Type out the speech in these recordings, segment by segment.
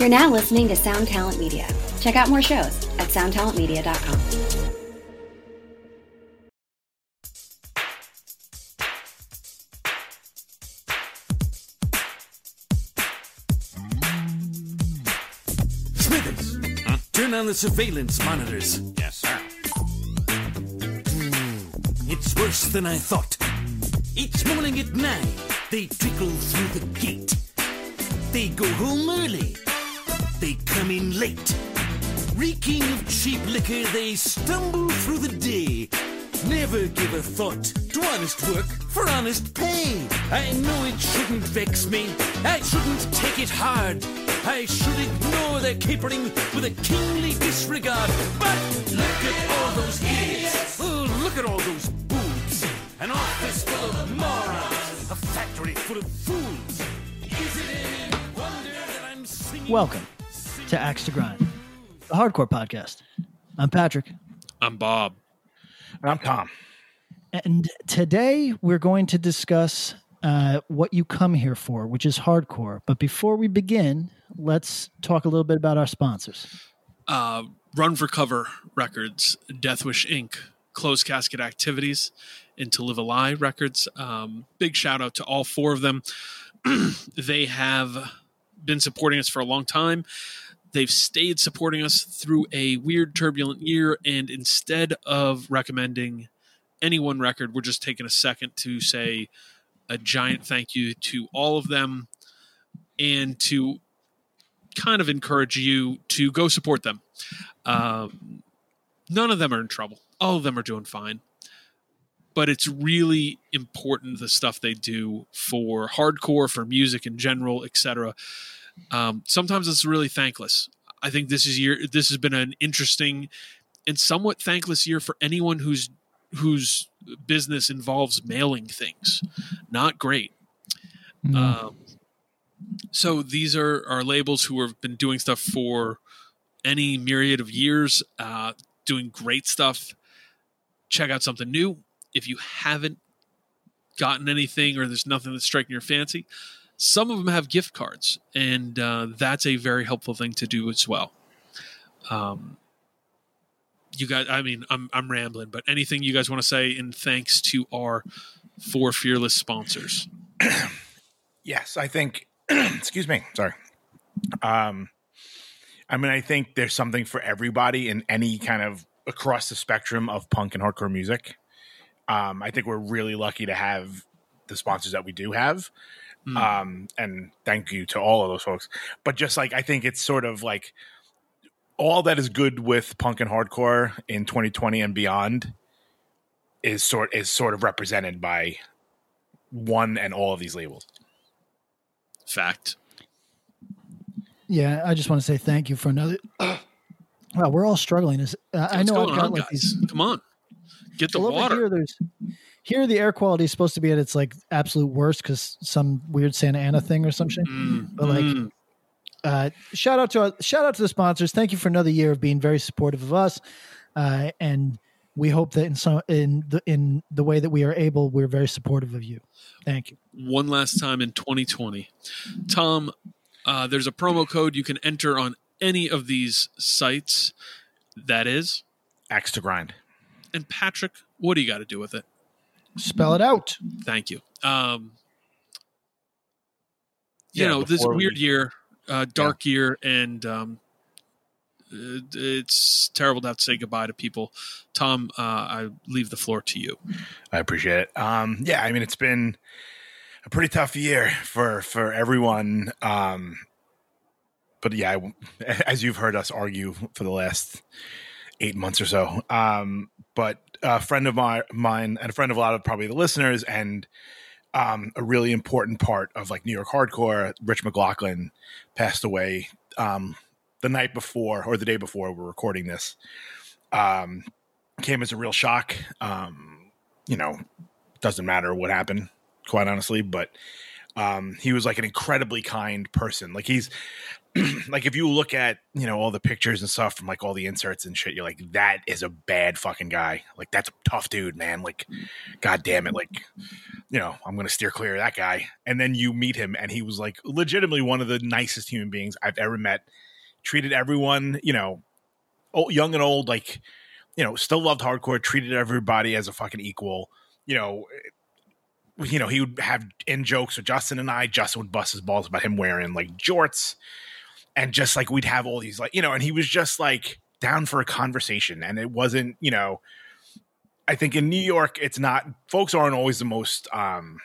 You're now listening to Sound Talent Media. Check out more shows at soundtalentmedia.com. Smithers, turn on the surveillance monitors. Yes, sir. Hmm, it's worse than I thought. Each morning at nine, they trickle through the gate. They go home early. They come in late. Reeking of cheap liquor, they stumble through the day. Never give a thought to honest work for honest pay. I know it shouldn't vex me. I shouldn't take it hard. I should ignore their capering with a kingly disregard. But look at all those idiots. Oh, look at all those boobs. An office full of morons. A factory full of fools. Is it any wonder that I'm singing? Welcome to Axe to Grind, the hardcore podcast. I'm Patrick, I'm Bob. And I'm Tom. and today we're going to discuss uh, what you come here for, which is hardcore. But before we begin, let's talk a little bit about our sponsors. Uh, Run for Cover Records, Deathwish Inc., Closed Casket Activities, and To Live a Lie Records. Um, big shout out to all four of them. they have been supporting us for a long time. They've stayed supporting us through a weird, turbulent year. And instead of recommending any one record, we're just taking a second to say a giant thank you to all of them and to kind of encourage you to go support them. Um, none of them are in trouble. All of them are doing fine. But it's really important the stuff they do for hardcore, for music in general, etc. Um, sometimes it's really thankless. I think this is year. This has been an interesting and somewhat thankless year for anyone whose whose business involves mailing things. Not great. Um, so these are are labels who have been doing stuff for any myriad of years, uh, doing great stuff. Check out something new. If you haven't gotten anything or there's nothing that's striking your fancy, some of them have gift cards, and uh, that's a very helpful thing to do as well. Um, you guys, I mean, I'm I'm rambling, but anything you guys want to say in thanks to our four fearless sponsors. Yes, I think. excuse me. Sorry. Um, I mean, I think there's something for everybody in any kind of across the spectrum of punk and hardcore music. Um, I think we're really lucky to have the sponsors that we do have. Mm. Um, and thank you to all of those folks. But just like I think it's sort of like all that is good with punk and hardcore in 2020 and beyond is sort is sort of represented by one and all of these labels. Fact. Yeah, I just want to say thank you for another. Well, we're all struggling. Is uh, I What's know I've got on, like guys? these. Come on, get the well, water. Here, there's here the air quality is supposed to be at its like absolute worst because some weird Santa Ana thing or some shit. Mm, But like, mm. uh, shout out to our, shout out to the sponsors. Thank you for another year of being very supportive of us, uh, and we hope that in some in the in the way that we are able, we're very supportive of you. Thank you. one last time in 2020. Tom, uh, there's a promo code you can enter on any of these sites. That is, Axe to grind. and Patrick, what do you got to do with it? Spell it out. Thank you. Um, you Yeah, know, this weird we- year, uh, dark year, and um, it's terrible to have to say goodbye to people. Tom, uh, I leave the floor to you. I appreciate it. Um, yeah, I mean it's been a pretty tough year for for everyone. Um, but yeah, I- as you've heard us argue for the last eight months or so. Um, but a friend of my, mine and a friend of a lot of probably the listeners and um, a really important part of like New York hardcore, Rich McLoughlin passed away um, the night before or the day before we're recording this. Um, came as a real shock. Um, you know, doesn't matter what happened, quite honestly, but um, he was like an incredibly kind person. Like he's like if you look at you know all the pictures and stuff from like all the inserts and shit, you're like, that is a bad fucking guy. Like that's a tough dude, man. Like, god damn it, like you know, I'm gonna steer clear of that guy. And then you meet him, and he was like legitimately one of the nicest human beings I've ever met. Treated everyone, you know, old, young and old, like you know, still loved hardcore. Treated everybody as a fucking equal. You know, eh, you know, he would have in jokes with Justin and I. Justin would bust his balls about him wearing like jorts and just like we'd have all these like you know and he was just like down for a conversation. And it wasn't you know i think in new york it's not folks aren't always the most um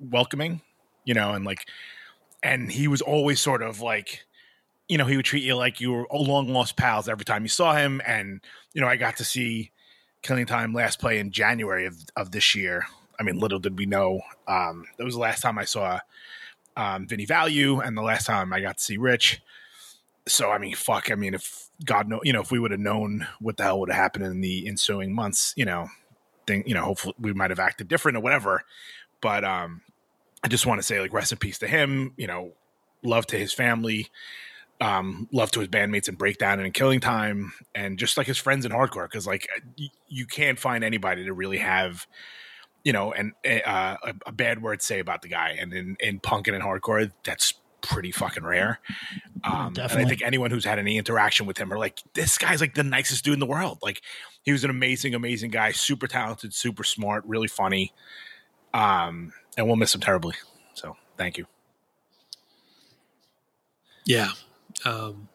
welcoming you know and like and he was always sort of like you know he would treat you like you were long lost pals every time you saw him. And you know i got to see killing time last play in january of, of this year. I mean little did we know um that was the last time i saw um vinny value and the last time i got to see rich so I mean, fuck. I mean, if God know, you know, if we would have known what the hell would have happened in the ensuing months, you know, thing, you know, hopefully we might have acted different or whatever. But um, I just want to say, like, rest in peace to him. You know, love to his family, um, love to his bandmates in Breakdown and in Killing Time, and just like his friends in Hardcore, because like y- you can't find anybody to really have. You know, and uh, a, a bad word to say about the guy, and in, in punk and in hardcore, that's pretty fucking rare. Um, and I think anyone who's had any interaction with him are like, this guy's like the nicest dude in the world. Like, he was an amazing, amazing guy, super talented, super smart, really funny. Um, and we'll miss him terribly. So, thank you. Yeah. Um,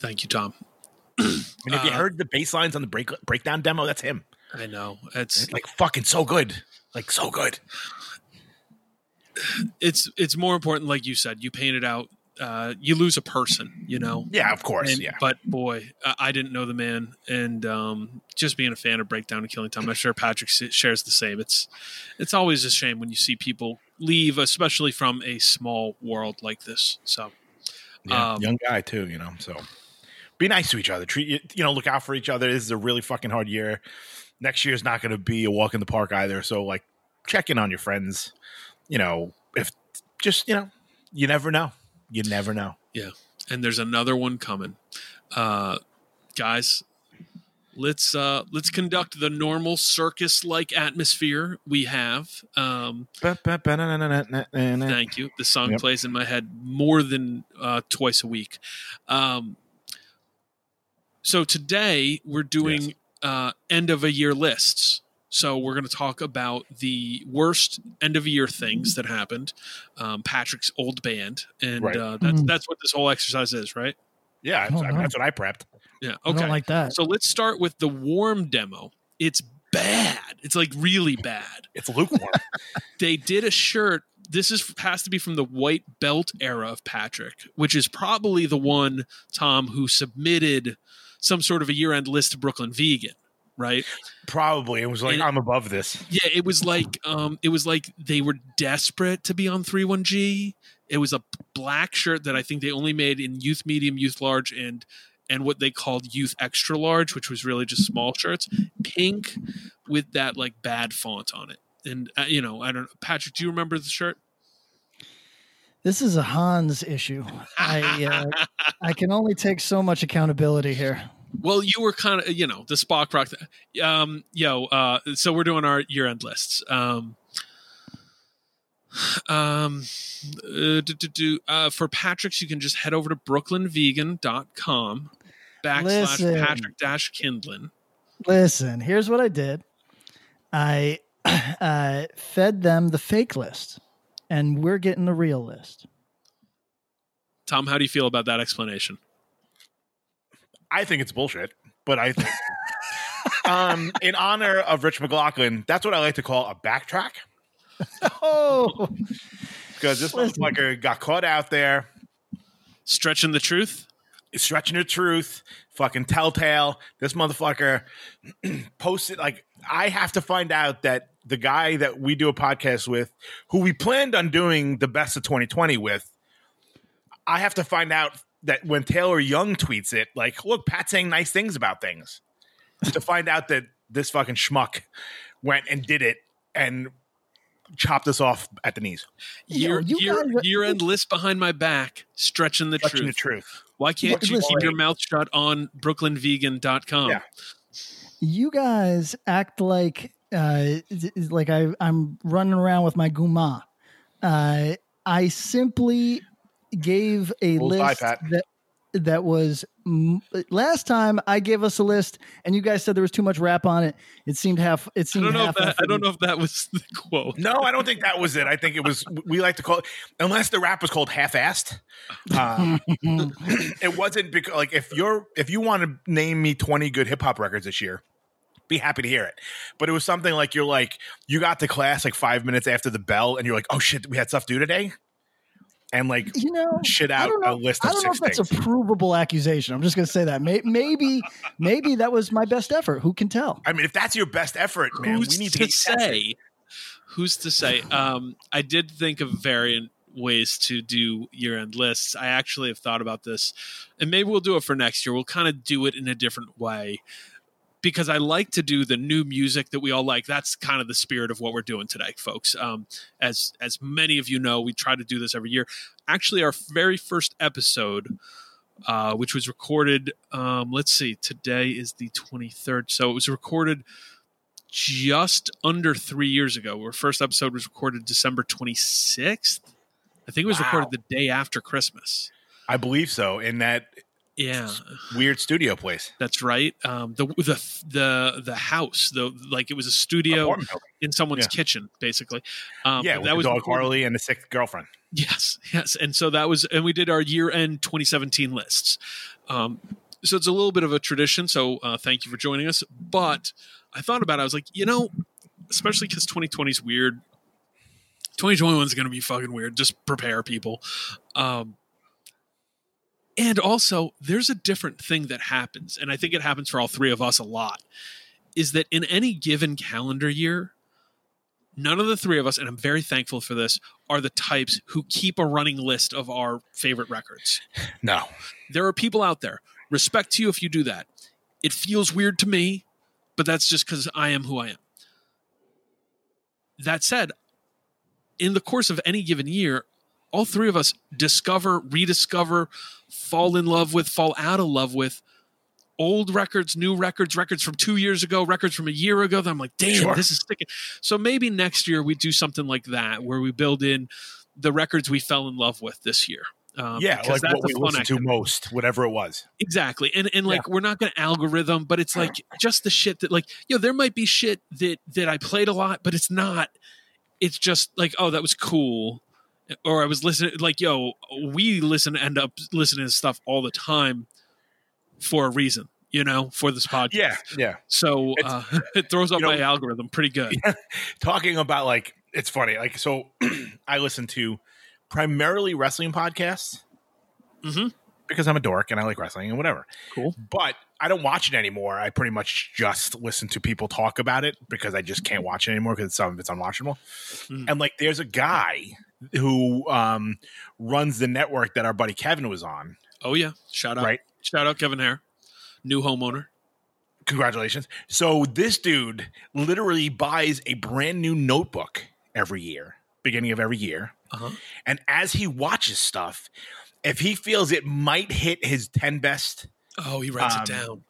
thank you, Tom. I mean, if you Uh, heard the bass lines on the break breakdown demo, that's him. I know it's Like, fucking so good. Like, so good. It's it's more important, like you said. You painted out. Uh, you lose a person, you know. Yeah, of course. And- yeah. But boy, I, I didn't know the man, and um, just being a fan of Breakdown and Killing Time, I'm sure Patrick shares the same. It's it's always a shame when you see people leave, especially from a small world like this. So Yeah, Um, young guy too, you know. So be nice to each other. Treat you, you know, look out for each other. This is a really fucking hard year. Next year is not going to be a walk in the park either. So like, check in on your friends. You know, if just you know, you never know. You never know. Yeah. And there's another one coming, uh, guys. Let's uh, let's conduct the normal circus like atmosphere we have. Um, Thank you. The song Yep. plays in my head more than uh, twice a week. Um, so today we're doing Yes. uh, end of a year lists. So we're going to talk about the worst end of year things that happened. Um, Patrick's old band, and Right. uh, that's Mm. that's what this whole exercise is, right? Yeah, Oh, I mean, that's what I prepped. Yeah. I Okay. don't like that. so let's start with the warm demo. It's bad. It's like really bad. It's lukewarm. they did a shirt. This is has to be from the white belt era of Patrick, which is probably the one Tom who submitted some sort of a year end list to Brooklyn Vegan, right? Probably it was like And- I'm above this. Yeah, it was like um, it was like they were desperate to be on three one G. It was a black shirt that I think they only made in youth medium, youth large, and and what they called youth extra large, which was really just small shirts, pink with that like bad font on it. And uh, you know, I don't know, Patrick. Do you remember the shirt? This is a Hans issue. I uh, I can only take so much accountability here. Well, you were kind of, you know, the Spock rock. Um, yo, uh, so we're doing our year end lists. Um, um, uh, do, do, do, uh, for Patrick's, you can just head over to brooklynvegan.com backslash Listen. Patrick dash Kindlon. Listen, here's what I did. I uh, fed them the fake list, and we're getting the real list. Tom, how do you feel about that explanation? I think it's bullshit, but I think um in honor of Rich McLoughlin, that's what I like to call a backtrack. Oh, Because this Listen. motherfucker got caught out there Stretching the truth? stretching the truth, fucking telltale. This motherfucker posted like I have to find out that the guy that we do a podcast with, who we planned on doing the best of 2020 with, I have to find out that when Taylor Young tweets it, like, look, Pat's saying nice things about things. to find out that this fucking schmuck went and did it and chopped us off at the knees. Year you year, guys, year end list behind my back, stretching the Touching truth. the truth. Why can't Look, you listen. keep your mouth shut on brooklynvegan.com? Yeah. you guys act like uh it's- it's like I I'm running around with my guma. Uh I simply gave a Bullseye, list Pat. that that was last time I gave us a list and you guys said there was too much rap on it. It seemed half it I don't know if that I don't know if that was the quote. No, I don't think that was it. I think it was we like to call it unless the rap was called half-assed. Um, it wasn't because like if you're if you want to name me 20 good hip hop records this year, be happy to hear it. But it was something like you're like you got to class like five minutes after the bell, and you're like, oh shit, we had stuff due today, and like you know shit out know, a list I don't know six if that's a provable accusation. I'm just going to say that. May- Maybe, maybe that was my best effort. Who can tell? I mean, if that's your best effort, man, Who's we need to, to get you tested. say? Who's to say? Um, I did think of variant ways to do year end lists. I actually have thought about this, and maybe we'll do it for next year. We'll kind of do it in a different way because I like to do the new music that we all like. That's kind of the spirit of what we're doing today, folks. Um, as as many of you know, we try to do this every year. Actually, our very first episode. Uh, which was recorded. Um, let's see, today is the 23rd. So it was recorded just under three years ago. Our first episode was recorded December 26th. I think it was Wow. recorded the day after Christmas. I believe so. In that Yeah, weird studio place, that's right. Um, the the the the house, the like it was a studio in someone's Yeah. kitchen, basically. Um, yeah, that was dog Harley and the sick girlfriend. Yes, yes. And so that was, and we did our year end 2017 lists. Um, so it's a little bit of a tradition. So uh, thank you for joining us. But I thought about it. I was like, you know, especially because 2020 is weird. 2021 is going to be fucking weird. Just prepare people. Um, and also, there's a different thing that happens. And I think it happens for all three of us a lot is that in any given calendar year, none of the three of us, and I'm very thankful for this, are the types who keep a running list of our favorite records. No, There are people out there. Respect to you if you do that. It feels weird to me, but that's just because I am who I am. That said, in the course of any given year, all three of us discover, rediscover, fall in love with, fall out of love with old records, new records, records from two years ago, records from a year ago. That I'm like, damn, Sure. this is sticking. So maybe next year we do something like that where we build in the records we fell in love with this year. Um, yeah, because like that's what we listened activity. to most, whatever it was. Exactly. And and like we're not gonna algorithm, but it's like just the shit that like, you know there might be shit that that I played a lot, but it's not it's just like, oh, that was cool. Or I was listening like, yo, we listen end up listening to stuff all the time for a reason, you know, for this podcast. Yeah, yeah. So uh, it throws up you know- my algorithm pretty good. Talking about like it's funny. Like so, I listen to primarily wrestling podcasts Mhm. because I'm a dork and I like wrestling and whatever. Cool. But I don't watch it anymore. I pretty much just listen to people talk about it because I just can't watch it anymore because some of it's unwatchable. Mhm. And like, there's a guy who um, runs the network that our buddy Kevin was on. Oh yeah. Shout out. Right. Shout out Kevin Hare. New homeowner. Congratulations. So this dude literally buys a brand new notebook every year, beginning of every year. Uh-huh. And as he watches stuff, if he feels it might hit his 10 best, Oh, he writes Um, it down.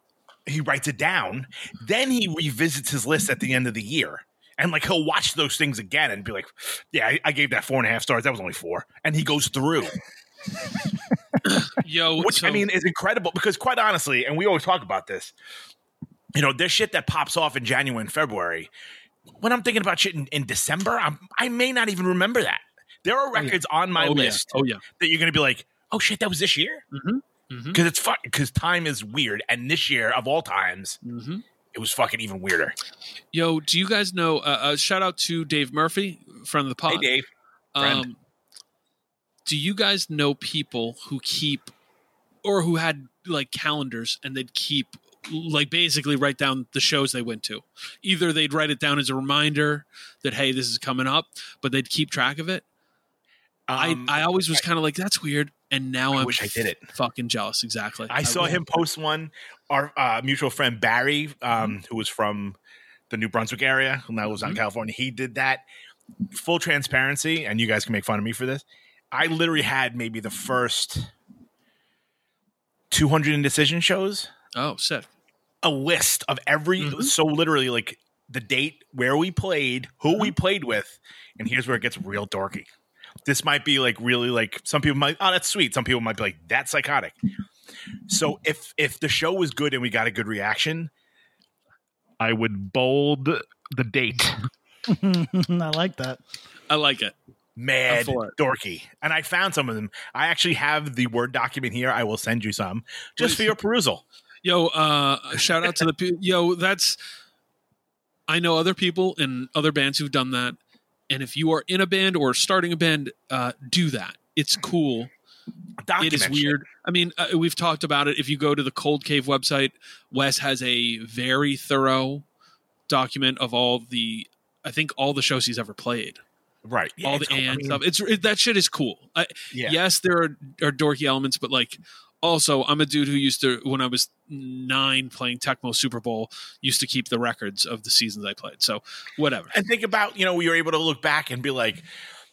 he writes it down. Then he revisits his list at the end of the year. And like he'll watch those things again and be like, Yeah, I, I gave that four and a half stars. That was only four. And he goes through. Yo, which I mean is incredible because quite honestly, and we always talk about this, you know, there's shit that pops off in January and February. When I'm thinking about shit in, in December, I'm, I may not even remember that. There are records on my oh, list Yeah. Oh yeah. that you're going to be like, oh shit, that was this year Mm-hmm. Because it's fun because time is weird, and this year of all times, Mm-hmm. it was fucking even weirder. Yo, do you guys know? Uh, uh, shout out to Dave Murphy, friend of the pod. Hey, Dave. Um, do you guys know people who keep or who had like calendars and they'd keep like basically write down the shows they went to? Either they'd write it down as a reminder that hey, this is coming up, but they'd keep track of it. Um, I I always was kind of like that's weird, and now I I'm wish I did it. Fucking jealous. Exactly. I saw will. him post one. Our uh, mutual friend Barry, um, who was from the New Brunswick area, who now lives out in California, he did that. full transparency, and you guys can make fun of me for this. I literally had maybe the first 200 indecision shows, Oh, sick. a list of every, Mhm. so literally like the date, where we played, who we Mm-hmm. played with, and here's where it gets real dorky. This might be like really like some people might, oh, that's sweet. Some people might be like, that's psychotic. So if if the show was good and we got a good reaction, I would bold the date. I like that. I like it. mad I'm for it. dorky. And I found some of them. I actually have the Word document here. I will send you some just for your perusal. Yo, uh, shout out to the yo. That's I know other people in other bands who've done that, and if you are in a band or starting a band, uh, do that. It's cool. Document it is shit. weird. I mean, uh, we've talked about it. If you go to the Cold Cave website, Wes has a very thorough document of all the, I think all the shows he's ever played, Right. Yeah, all the cool. I and mean, stuff. It's it, that shit is cool. I, Yeah. Yes, there are, are dorky elements, but like also, I'm a dude who used to when I was nine playing Tecmo Super Bowl used to keep the records of the seasons I played. So whatever. And think about, you know, we were able to look back and be like,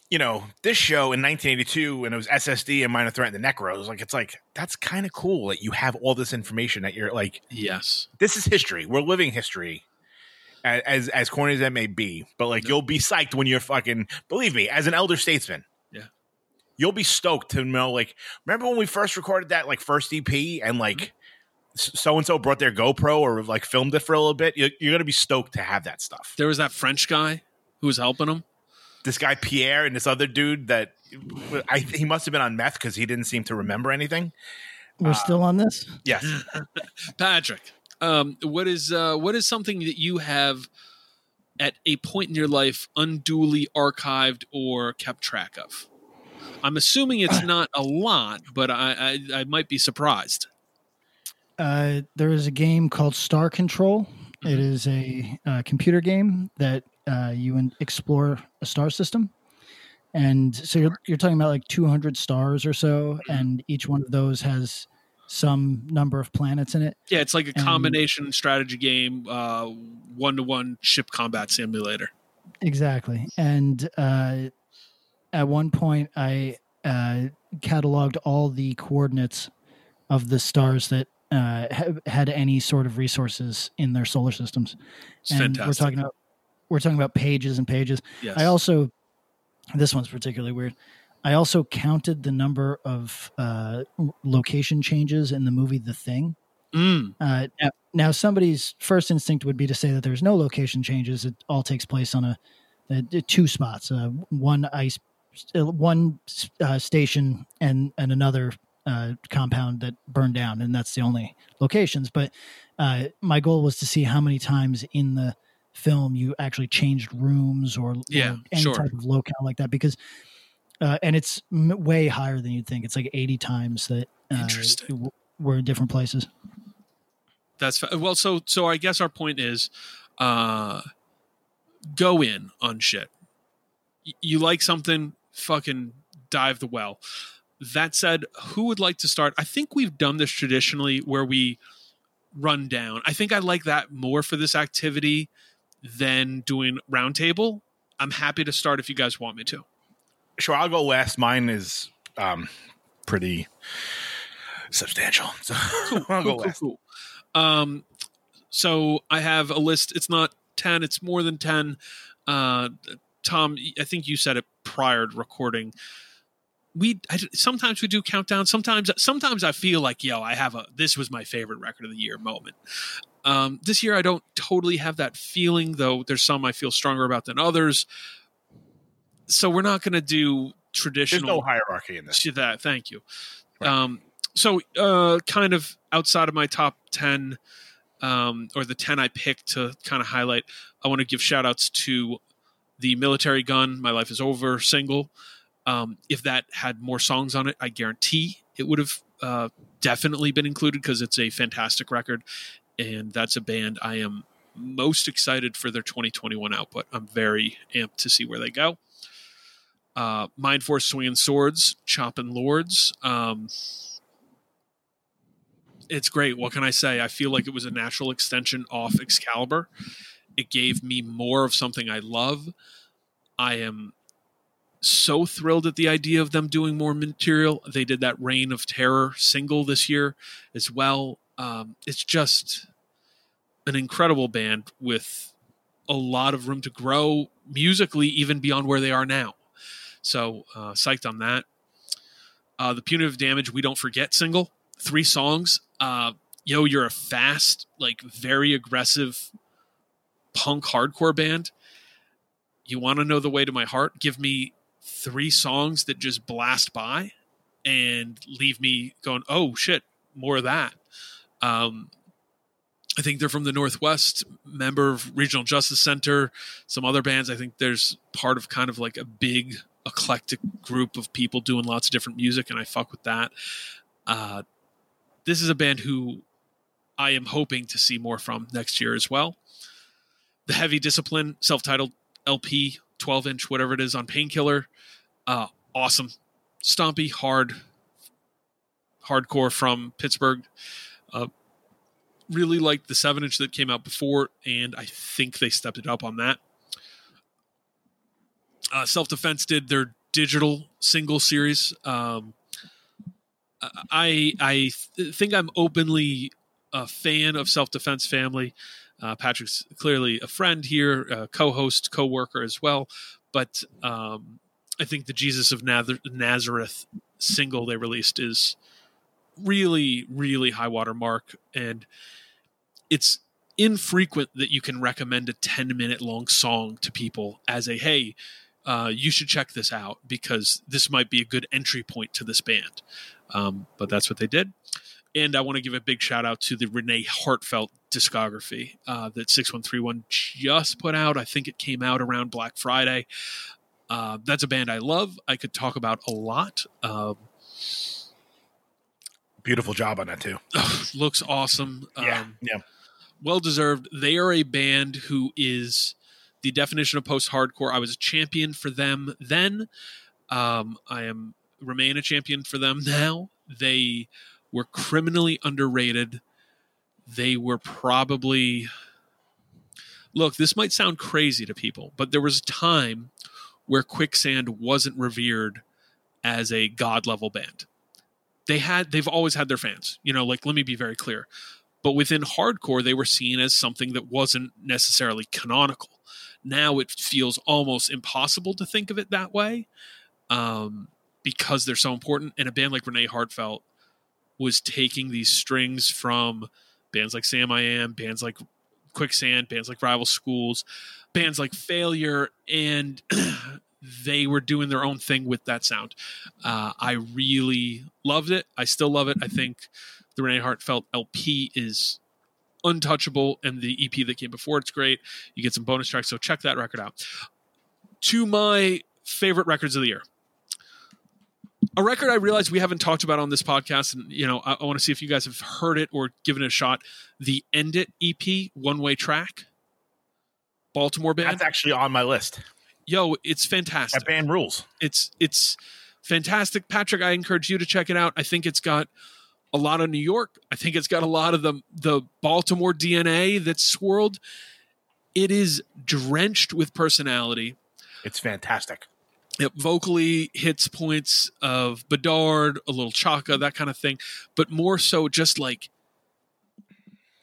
you know, this show in 1982 and it was SSD and Minor Threat and the Necros. Like, it's like, that's kind of cool that you have all this information that you're like, Yes. this is history. We're living history. a- As as corny as that may be, but like you'll be psyched when you're fucking believe me, as an elder statesman. Yeah. You'll be stoked to know, like, remember when we first recorded that like first EP and like so and so brought their GoPro or like filmed it for a little bit? You're, you're gonna be stoked to have that stuff. There was that French guy who was helping him. This guy Pierre and this other dude that I he must have been on meth because he didn't seem to remember anything. We're still on this. Yes, Patrick, um, what is uh, what is something that you have at a point in your life unduly archived or kept track of? I'm assuming it's not a lot, but I, I, I might be surprised. Uh, there is a game called Star Control. It is a uh, computer game that uh, you in- explore a star system, and so you're you're talking about like 200 stars or so, and each one of those has some number of planets in it. Yeah, it's like a And- combination strategy game, one to one ship combat simulator. Exactly. And uh, at one point, I uh, cataloged all the coordinates of the stars that uh, ha- had any sort of resources in their solar systems. It's and fantastic. we're talking about we're talking about pages and pages. yes. I also this one's particularly weird. I also counted the number of uh, location changes in the movie The Thing. Mm, Uh, now, now, somebody's first instinct would be to say that there's no location changes. It all takes place on a, a- a two spots, uh, one ice, uh, one uh, station, and and another uh, compound that burned down, and that's the only locations. But uh, my goal was to see how many times in the film you actually changed rooms or, or Yeah, any sure. type of locale like that, because. Uh, and it's m- way higher than you'd think. It's like 80 times that uh, w- we're in different places. that's fa- well. So so I guess our point is, uh, go in on shit. Y- You like something, fucking dive the well. That said, who would like to start? I think we've done this traditionally where we run down. I think I like that more for this activity than doing roundtable. I'm happy to start if you guys want me to. sure. I'll go last. Mine is um, pretty substantial, so I'll go cool, last. cool, cool. Um, so I have a list. It's not ten. It's more than ten. Uh, Tom, I think you said it prior to recording. We I, sometimes we do countdown. Sometimes sometimes I feel like yo, I have a this was my favorite record of the year moment. Um, this year I don't totally have that feeling though. There's some I feel stronger about than others. So we're not going to do traditional. There's no hierarchy in this. that. Thank you. Right. Um, so, uh, kind of outside of my top 10, um, or the 10 I picked to kind of highlight, I want to give shout outs to the Militarie Gun, My Life is Over single. Um, if that had more songs on it, I guarantee it would have uh, definitely been included because it's a fantastic record. And that's a band I am most excited for their 2021 output. I'm very amped to see where they go uh, Mind Force Swinging Swords, Chopping Lords. Um, it's great. What can I say? I feel like it was a natural extension off Excalibur. It gave me more of something I love. I am so thrilled at the idea of them doing more material. They did that Reign of Terror single this year as well. Um, it's just an incredible band with a lot of room to grow musically, even beyond where they are now. So uh, psyched on that. Uh, the Punitive Damage, We Don't Forget single, three songs. Uh, yo, you're a fast, like very aggressive punk hardcore band. You want to know the way to my heart? Give me three songs that just blast by and leave me going, oh shit, more of that. Um, I think they're from the Northwest, member of Regional Justice Center, some other bands. I think there's part of kind of like a big eclectic group of people doing lots of different music, and I fuck with that. Uh, this is a band who I am hoping to see more from next year as well. The Heavy Discipline, self titled LP, 12 inch, whatever it is, on Painkiller. Uh, awesome. Stompy, hard, hardcore from Pittsburgh. Uh, really liked the 7 inch that came out before, and I think they stepped it up on that. Uh, self Defense did their digital single series. Um, I I th- think I'm openly a fan of Self Defense Family. Uh, Patrick's clearly a friend here, a co-host, co-worker as well. But um, I think the Jesus of Nazareth single they released is really, really high water mark, and it's infrequent that you can recommend a 10 minute long song to people as a hey uh, you should check this out because this might be a good entry point to this band um, but that's what they did and I want to give a big shout out to the Renee Heartfelt discography uh, that 6131 just put out. I think it came out around Black Friday. Uh, that's a band I love. I could talk about a lot. Um, Beautiful job on that too. looks awesome. Yeah, um, yeah. Well deserved. They are a band who is the definition of post hardcore. I was a champion for them then. Um, I am remain a champion for them now. They were criminally underrated. They were probably look, this might sound crazy to people, but there was a time where Quicksand wasn't revered as a god level band. They had they've always had their fans. You know, like let me be very clear. But within hardcore, they were seen as something that wasn't necessarily canonical. Now it feels almost impossible to think of it that way um, because they're so important. And a band like Renee Heartfelt was taking these strings from bands like Samiam, bands like Quicksand, bands like Rival Schools, bands like Failure, and they were doing their own thing with that sound. Uh, I really loved it. I still love it. I think the Renee Heartfelt LP is untouchable, and the EP that came before it's great. You get some bonus tracks, so check that record out. To my favorite records of the year a record I realize we haven't talked about on this podcast, and you know, I, I want to see if you guys have heard it or given it a shot. The End It EP, one way track, Baltimore band. That's actually on my list. Yo, it's fantastic. That band rules. It's it's fantastic, Patrick. I encourage you to check it out. I think it's got a lot of New York. I think it's got a lot of the the Baltimore DNA that's swirled. It is drenched with personality. It's fantastic. It vocally hits points of Bedard, a little Chaka, that kind of thing, but more so just like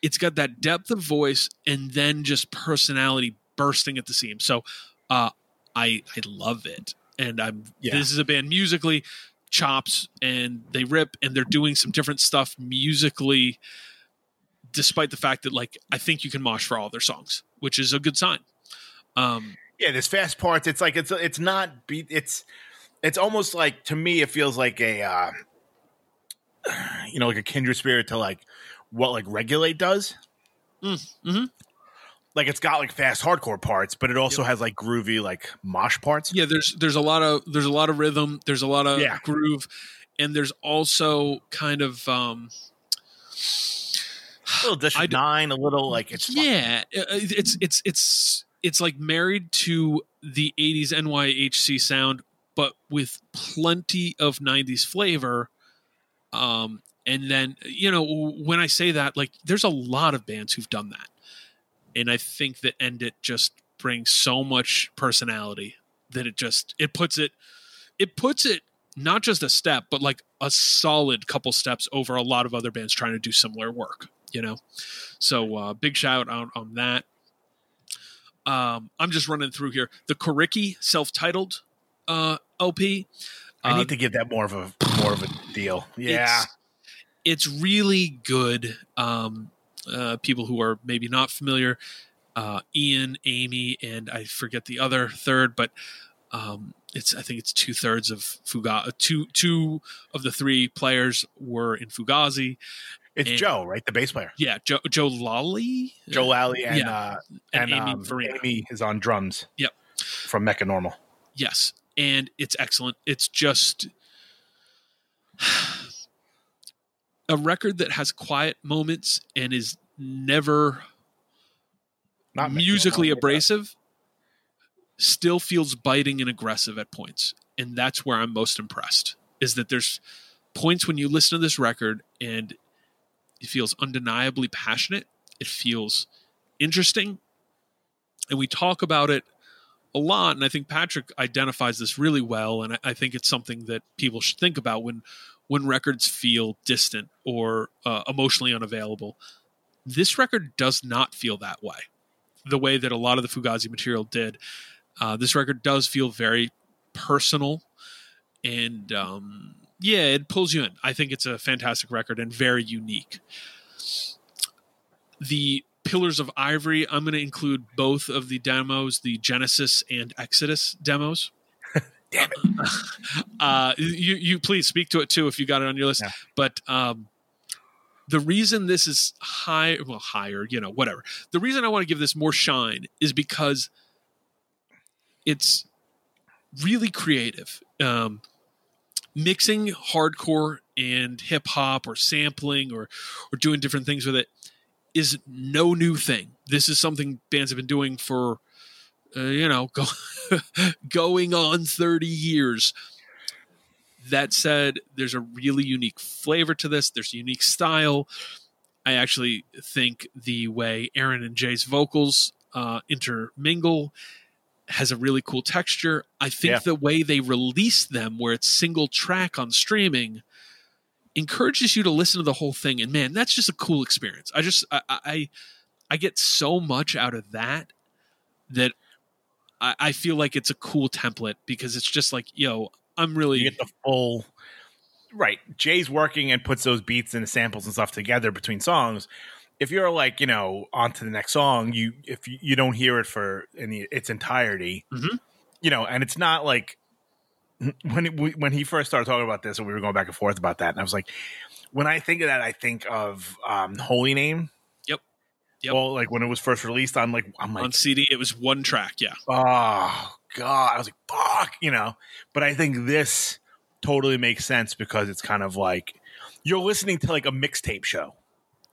it's got that depth of voice and then just personality bursting at the seams. So uh, I I love it, and I'm yeah. this is a band musically chops and they rip and they're doing some different stuff musically despite the fact that like I think you can mosh for all their songs, which is a good sign. Um, yeah, there's fast parts. It's like it's it's not beat. It's it's almost like to me it feels like a uh, you know like a kindred spirit to like what like regulate does. Mm, mm-hmm. Like it's got like fast hardcore parts, but it also yep. has like groovy like mosh parts. Yeah, there's there's a lot of there's a lot of rhythm. There's a lot of yeah. groove, and there's also kind of um a little District Nine, a little like it's yeah, fun. it's it's it's it's like married to the 80s NYHC sound, but with plenty of 90s flavor. Um, and then, you know, when I say that, like, there's a lot of bands who've done that. And I think that End It just brings so much personality that it just it puts it it puts it not just a step, but like a solid couple steps over a lot of other bands trying to do similar work. You know, so uh, big shout out on that. Um, I'm just running through here. The Coriky self-titled uh, LP. I uh, need to give that more of a more of a deal. Yeah. it's, it's really good. Um, uh, people who are maybe not familiar, uh, Ian, Amy, and I forget the other third, but um, it's I think it's two thirds of Fugazi. Two two of the three players were in Fugazi. It's and- Joe, right? The bass player. Yeah, Joe Joe Lally, Joe Lally and Yeah. uh and, and, Amy um, Amy is on drums. Yep. From Mecha Normal. Yes, and it's excellent. It's just a record that has quiet moments and is never Not musically abrasive. Still feels biting and aggressive at points, and that's where I'm most impressed. Is that there's points when you listen to this record and it feels undeniably passionate. It feels interesting, and we talk about it a lot. And I think Patrick identifies this really well, and I, I think it's something that people should think about when when records feel distant or uh, emotionally unavailable. This record does not feel that way, the way that a lot of the Fugazi material did. Uh, this record does feel very personal, and um, yeah, it pulls you in. I think it's a fantastic record and very unique. The Pillars of Ivory, I'm going to include both of the demos, the Genesis and Exodus demos. Damn it! uh, you you please speak to it too if you got it on your list. Yeah. But um, the reason this is high, well, higher, you know, whatever. The reason I want to give this more shine is because it's really creative. Um, mixing hardcore and hip hop or sampling or or doing different things with it is no new thing. This is something bands have been doing for uh, you know go, going on 30 years. That said, there's a really unique flavor to this. There's a unique style. I actually think the way Aaron and Jay's vocals uh, intermingle has a really cool texture. I think Yeah. the way they release them, where it's single track on streaming, encourages you to listen to the whole thing. And man, that's just a cool experience. I just I I, I get so much out of that that I, I feel like it's a cool template because it's just like, yo, I'm really You get the full right. Jay's working and puts those beats and the samples and stuff together between songs. If you're like, you know, on to the next song, you if you, you don't hear it for in the, its entirety, Mhm. you know, and it's not like when it, when he first started talking about this, and we were going back and forth about that, and I was like, when I think of that, I think of um, Holy Name. Yep. Yep. Well, like when it was first released, I'm like, I'm like, on CD. It was one track, yeah. oh god i was like fuck you know but i think this totally makes sense because it's kind of like you're listening to like a mixtape show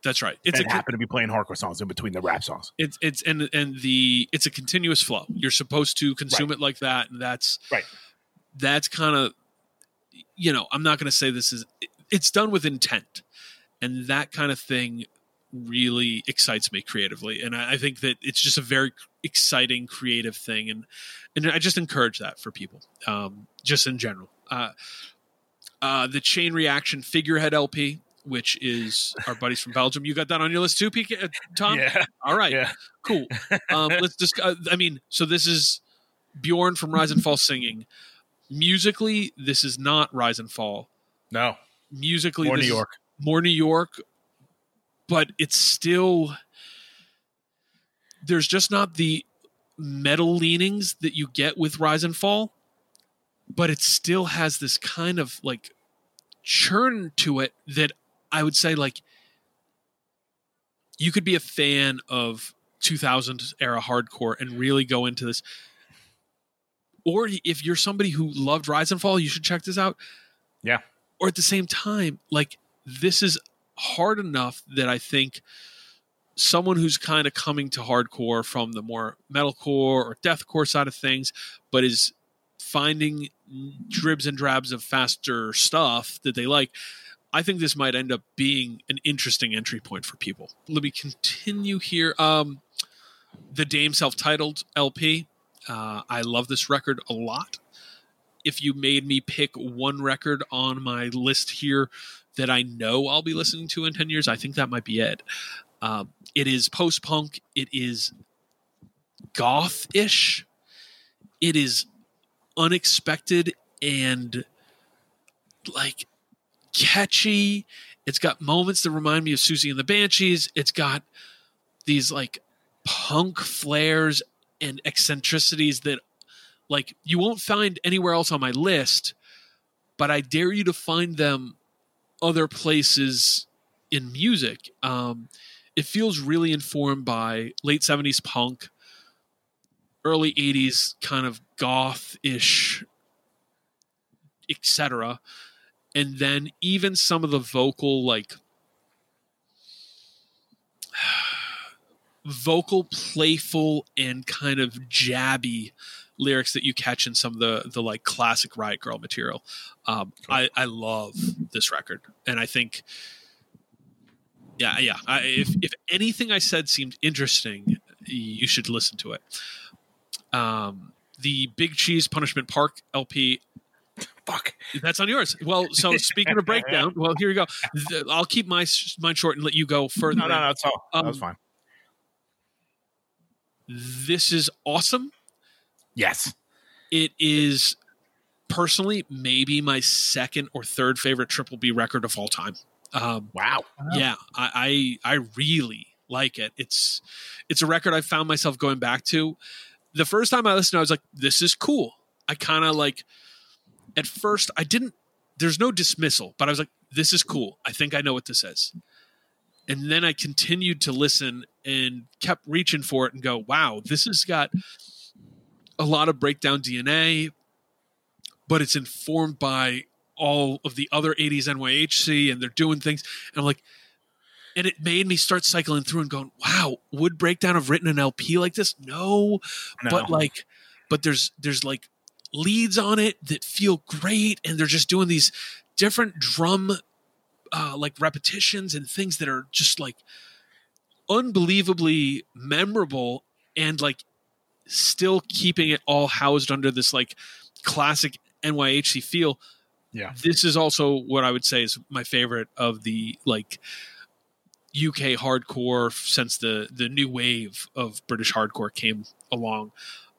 That's right. It's that a happen to be playing hardcore songs in between the rap songs it's it's and and the it's a continuous flow. You're supposed to consume it like that, and that's Right. That's kind of you know I'm not going to say this is it's done with intent, and that kind of thing really excites me creatively, and I, I think that it's just a very exciting creative thing, and and I just encourage that for people, um, just in general. Uh, uh, the chain reaction figurehead LP. Which is our buddies from Belgium. You got that on your list too, PK, uh, Tom? yeah All right yeah cool. Um, let's just. Uh, I mean, so this is Bjorn from Rise and Fall singing. Musically, this is not Rise and Fall. no Musically, more new york more New York, but it's still. There's just not the metal leanings that you get with Rise and Fall, but it still has this kind of like churn to it that I would say like you could be a fan of 2000 era hardcore and really go into this. Or if you're somebody who loved Rise and Fall, you should check this out. Yeah. Or at the same time, like this is hard enough that I think someone who's kind of coming to hardcore from the more metalcore or deathcore side of things, but is finding dribs and drabs of faster stuff that they like, I think this might end up being an interesting entry point for people. Let me continue here. Um, the Dame self-titled LP. Uh, I love this record a lot. If you made me pick one record on my list here that I know I'll be listening to in 10 years, I think that might be it. Um, it is post punk, it is goth ish, it is unexpected and like catchy. It's got moments that remind me of Siouxsie and the Banshees. It's got these like punk flares and eccentricities that like you won't find anywhere else on my list, but I dare you to find them other places in music. Um, it feels really informed by late 70s punk, early 80s kind of goth ish, etc. And then even some of the vocal, like, vocal, playful, and kind of jabby lyrics that you catch in some of the the like classic Riot grrrl material. Um, I I love this record, and I think, yeah, yeah. I, if if anything I said seemed interesting, you should listen to it. Um, the Big Cheese Punishment Park LP. Fuck. That's on yours. Well, so speaking of breakdown, well, here you go. I'll keep my mine short and let you go further. No, no, no. That's all. that was Um, fine. This is awesome. Yes. It is personally maybe my second or third favorite Triple B record of all time. Um, Wow. yeah, I, I I really like it. It's it's a record I found myself going back to. The first time I listened, I was like, "This is cool." I kind of like. At first, I didn't. There's no dismissal, but I was like, "This is cool." I think I know what this is. And then I continued to listen and kept reaching for it and go, "Wow, this has got a lot of breakdown DNA, but it's informed by all of the other 80s NYHC and they're doing things. And I'm like, and it made me start cycling through and going, wow, would breakdown have written an LP like this? No, No. but like, but there's there's like leads on it that feel great, and they're just doing these different drum uh, like repetitions and things that are just like unbelievably memorable and like still keeping it all housed under this like classic NYHC feel. Yeah. This is also what I would say is my favorite of the like UK hardcore since the the new wave of British hardcore came along.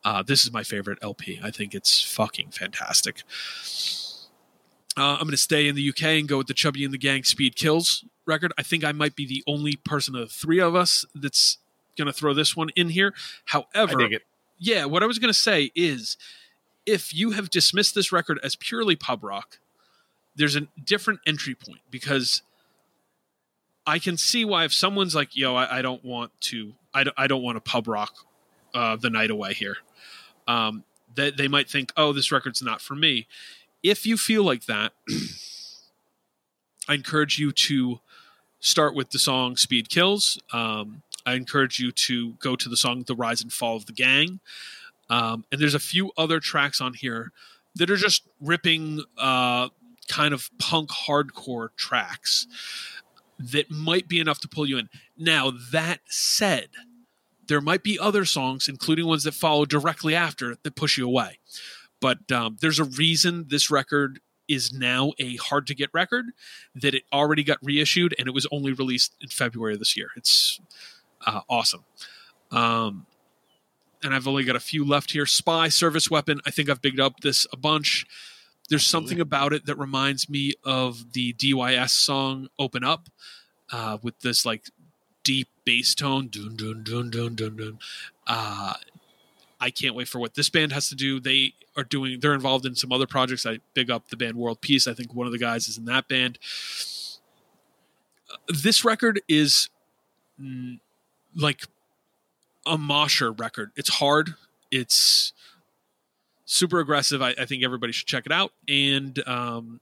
Uh, this is my favorite LP. I think it's fucking fantastic. Uh, I'm going to stay in the UK and go with the Chubby and the Gang Speed Kills record. I think I might be the only person of the three of us that's going to throw this one in here. I However, yeah, what I was going to say is if you have dismissed this record as purely pub rock, there's a different entry point because I can see why if someone's like, yo, I, I don't want to, I don't, I don't want to pub rock uh, the night away here. Um, that they might think, oh, this record's not for me. If you feel like that, I encourage you to start with the song Speed Kills. Um, I encourage you to go to the song The Rise and Fall of the Gang. Um, and there's a few other tracks on here that are just ripping uh, kind of punk hardcore tracks that might be enough to pull you in. Now, that said, there might be other songs, including ones that follow directly after, that push you away. But um, there's a reason this record is now a hard to get record, that it already got reissued and it was only released in February of this year. It's uh, awesome. Um, and I've only got a few left here. Spy, Service Weapon. I think I've bigged up this a bunch. There's something about it that reminds me of the DYS song "Open Up," uh, with this like deep bass tone. Dun dun dun dun dun dun. Uh, I can't wait for what this band has to do. They are doing. They're involved in some other projects. I big up the band World Peace. I think one of the guys is in that band. Uh, This record is mm, like a mosher record. It's hard. It's super aggressive. I, I think everybody should check it out. And um,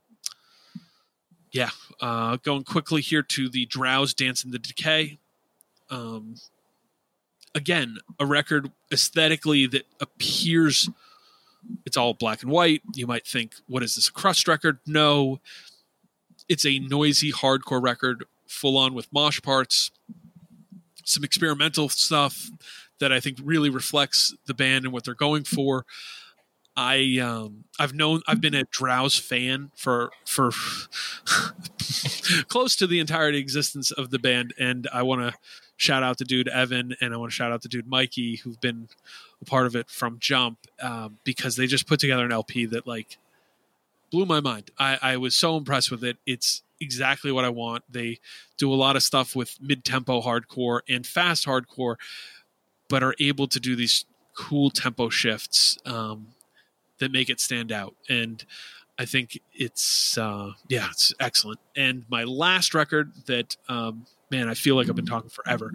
yeah, uh, going quickly here to the Drowse Dance in the Decay. Um, again, a record aesthetically that appears it's all black and white. You might think, what is this, a crust record? No, it's a noisy hardcore record, full on with mosh parts, some experimental stuff that I think really reflects the band and what they're going for. I um I've known I've been a Drowse fan for for close to the entirety existence of the band, and I want to shout out to dude Evan and I want to shout out to dude Mikey who've been a part of it from jump um, because they just put together an LP that like blew my mind. I, I was so impressed with it. It's exactly what I want. They do a lot of stuff with mid tempo hardcore and fast hardcore, but are able to do these cool tempo shifts um, that make it stand out. And I think it's uh, yeah, it's excellent. And my last record that um, man, I feel like I've been talking forever,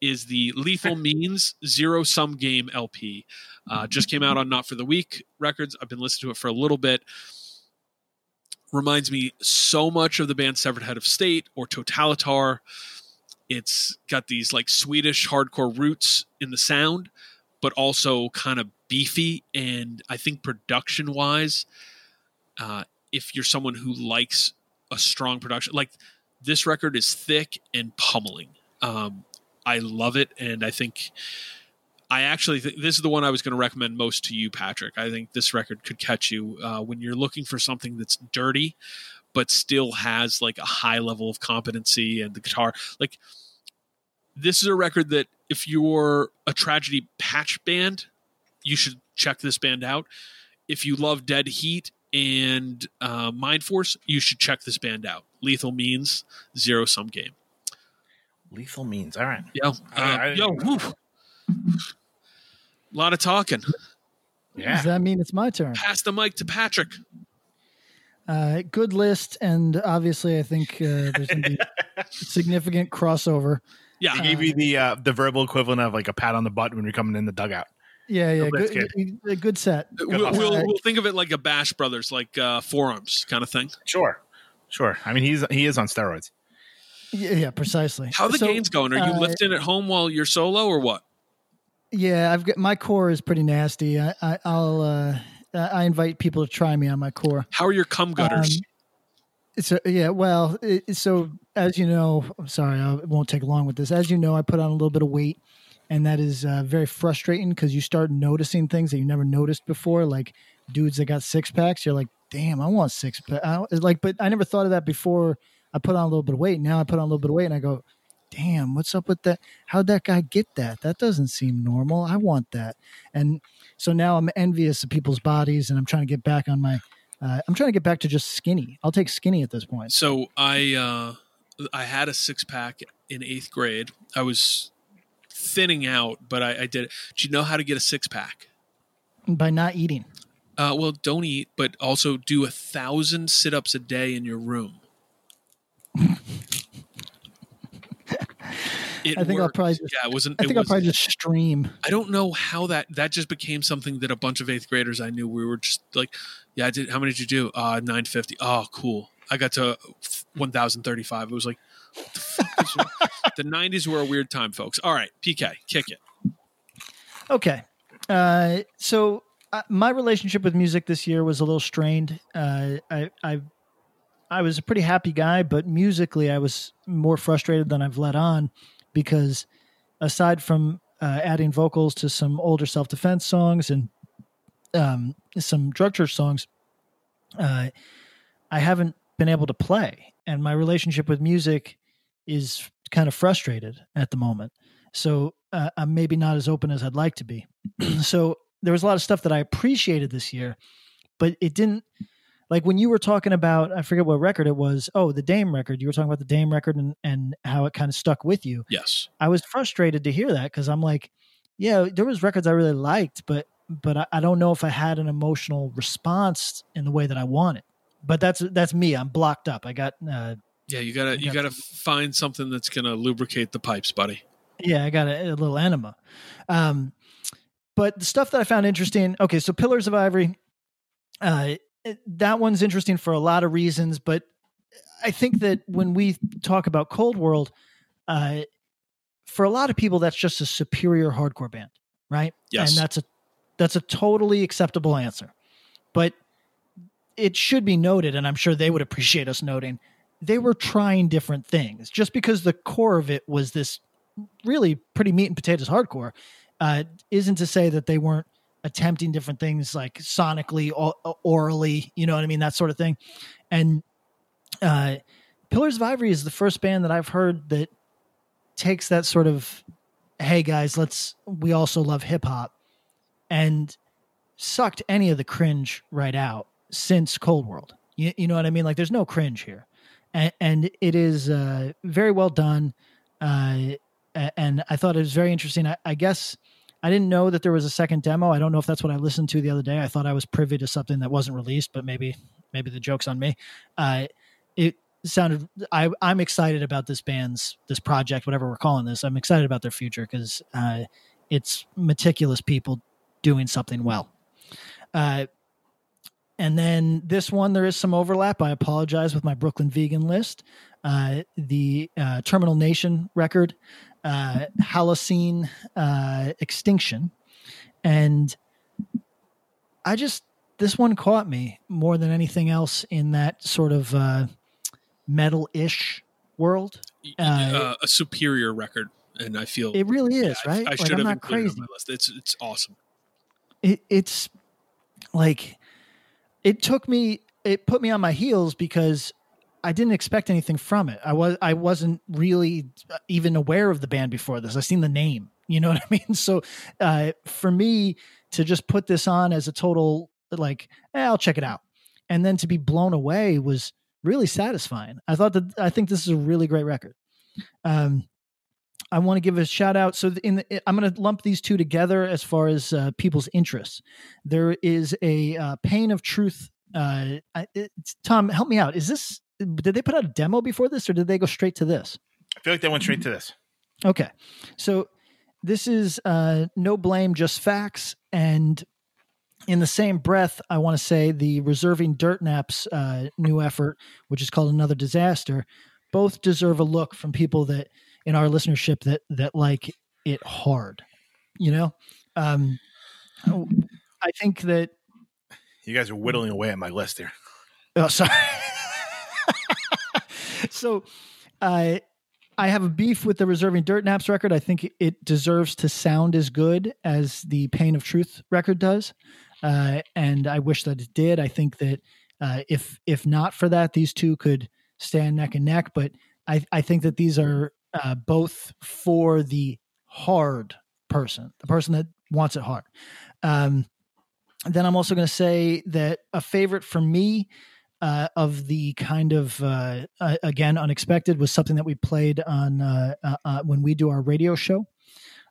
is the Lethal Means Zero Sum Game LP. Uh, just came out on Not for the Week Records. I've been listening to it for a little bit. Reminds me so much of the band Severed Head of State or Totalitar. It's got these like Swedish hardcore roots in the sound, but also kind of beefy. And I think production wise, uh, if you're someone who likes a strong production, like this record is thick and pummeling. Um, I love it, and I think I actually think this is the one I was going to recommend most to you, Patrick. I think this record could catch you uh, when you're looking for something that's dirty, but still has like a high level of competency and the guitar. Like this is a record that if you're a tragedy patch band, you should check this band out. If you love Dead Heat and uh, Mind Force, you should check this band out. Lethal Means Zero Sum Game. Lethal Means. All right. Yo, uh, I- I- yo, whew. a lot of talking. Does that mean it's my turn? Pass the mic to Patrick. Uh, good list, and obviously, I think uh, there's going to be significant crossover. Yeah, He gave you the uh, the verbal equivalent of like a pat on the butt when you're coming in the dugout. Yeah, yeah, that's good, good set. we'll, we'll, we'll think of it like a Bash Brothers, like uh, forearms kind of thing. Sure. Sure. I mean, he's he is on steroids. Yeah, yeah precisely. How are the So, gains going? Are you uh, lifting at home while you're solo, or what? Yeah, I've got my core is pretty nasty. I, I, I'll uh, I invite people to try me on my core. How are your cum gutters? Um, So yeah, well, it, so as you know, I'm sorry, I won't take long with this. As you know, I put on a little bit of weight, and that is uh, very frustrating because you start noticing things that you never noticed before, like dudes that got six packs. You're like, damn, I want six pack. I- like, but I never thought of that before. I put on a little bit of weight. Now I put on a little bit of weight, and I go, damn, what's up with that? How'd that guy get that? That doesn't seem normal. I want that. And so now I'm envious of people's bodies, and I'm trying to get back on my. Uh, I'm trying to get back to just skinny. I'll take skinny at this point. So I uh, I had a six pack in eighth grade. I was thinning out, but I, I did it. Do you know how to get a six pack? by not eating. Uh, well, don't eat, but also do a thousand sit ups a day in your room. It I think I'll probably just- yeah, it wasn't. I think I'll probably just stream. I don't know how that that just became something that a bunch of eighth graders I knew we were just like, yeah, I did. How many did you do? Uh, nine fifty. Oh, cool. I got to one thousand thirty five. It was like, the fuck is wrong? the nineties were a weird time, folks. All right, PK, kick it. Okay. Uh, so uh, my relationship with music this year was a little strained. Uh, I, I, I was a pretty happy guy, but musically I was more frustrated than I've let on because aside from uh, adding vocals to some older self defense songs and um, some drug church songs, uh, I haven't been able to play, and my relationship with music is kind of frustrated at the moment. So uh, I'm maybe not as open as I'd like to be. so there was a lot of stuff that I appreciated this year, but it didn't. Like when you were talking about, I forget what record it was. Oh, the Dame record. You were talking about the Dame record and, and how it kind of stuck with you. Yes. I was frustrated to hear that because I'm like, yeah, there was records I really liked, but but I, I don't know if I had an emotional response in the way that I wanted. But that's that's me. I'm blocked up. I got uh, Yeah, you gotta you got gotta find something that's gonna lubricate the pipes, buddy. Yeah, I got a, a little enema. Um, but the stuff that I found interesting. Okay, so Pillars of Ivory. Uh, that one's interesting for a lot of reasons, but I think that when we talk about Cold World, uh, for a lot of people, that's just a superior hardcore band, right? Yes. and that's a that's a totally acceptable answer. But it should be noted, and I'm sure they would appreciate us noting, they were trying different things. Just because the core of it was this really pretty meat and potatoes hardcore, uh, isn't to say that they weren't attempting different things like sonically, or, orally, you know what I mean, that sort of thing. And uh, Pillars of Ivory is the first band that I've heard that takes that sort of, hey guys, let's we also love hip hop, and sucked any of the cringe right out since Cold World. You, you know what I mean? Like there's no cringe here, and, and it is uh, very well done. Uh, and I thought it was very interesting. I, I, guess I didn't know that there was a second demo. I don't know if that's what I listened to the other day. I thought I was privy to something that wasn't released, but maybe maybe the joke's on me. Uh, it sounded. I, I'm excited about this band's this project, whatever we're calling this. I'm excited about their future because uh, it's meticulous people doing something well. Uh, and then this one, there is some overlap. I apologize with my Brooklyn vegan list. Uh, the uh, Terminal Nation record uh, Holocene uh, Extinction, and I just this one caught me more than anything else in that sort of uh, metal-ish world. Uh, uh, a superior record, and I feel it really is yeah, right. I, I should have included it on my list. It's it's awesome. It, it's like it took me it put me on my heels because I didn't expect anything from it. I was I wasn't really even aware of the band before this. I seen the name, you know what I mean. So uh, for me to just put this on as a total like, eh, I'll check it out, and then to be blown away was really satisfying. I thought that I think this is a really great record. Um, I want to give a shout out. So in the, I'm going to lump these two together as far as uh, people's interests. There is a uh, Pain of Truth. Uh, Tom, help me out. Is this did they put out a demo before this or did they go straight to this? I feel like they went straight to this. Okay. So this is uh, no blame, just facts. And in the same breath, I want to say the Reserving Dirt Naps uh, new effort, which is called Another Disaster, both deserve a look from people that in our listenership that that like it hard. You know, um, I think that you guys are whittling away at my list here. Oh, sorry. so uh, I have a beef with the Reserving Dirt Naps record. I think it deserves to sound as good as the Pain of Truth record does. Uh, and I wish that it did. I think that uh, if if not for that, these two could stand neck and neck. But I, I think that these are uh, both for the hard person, the person that wants it hard. Um, then I'm also going to say that a favorite for me uh, of the kind of uh, uh, again unexpected was something that we played on uh, uh, uh, when we do our radio show,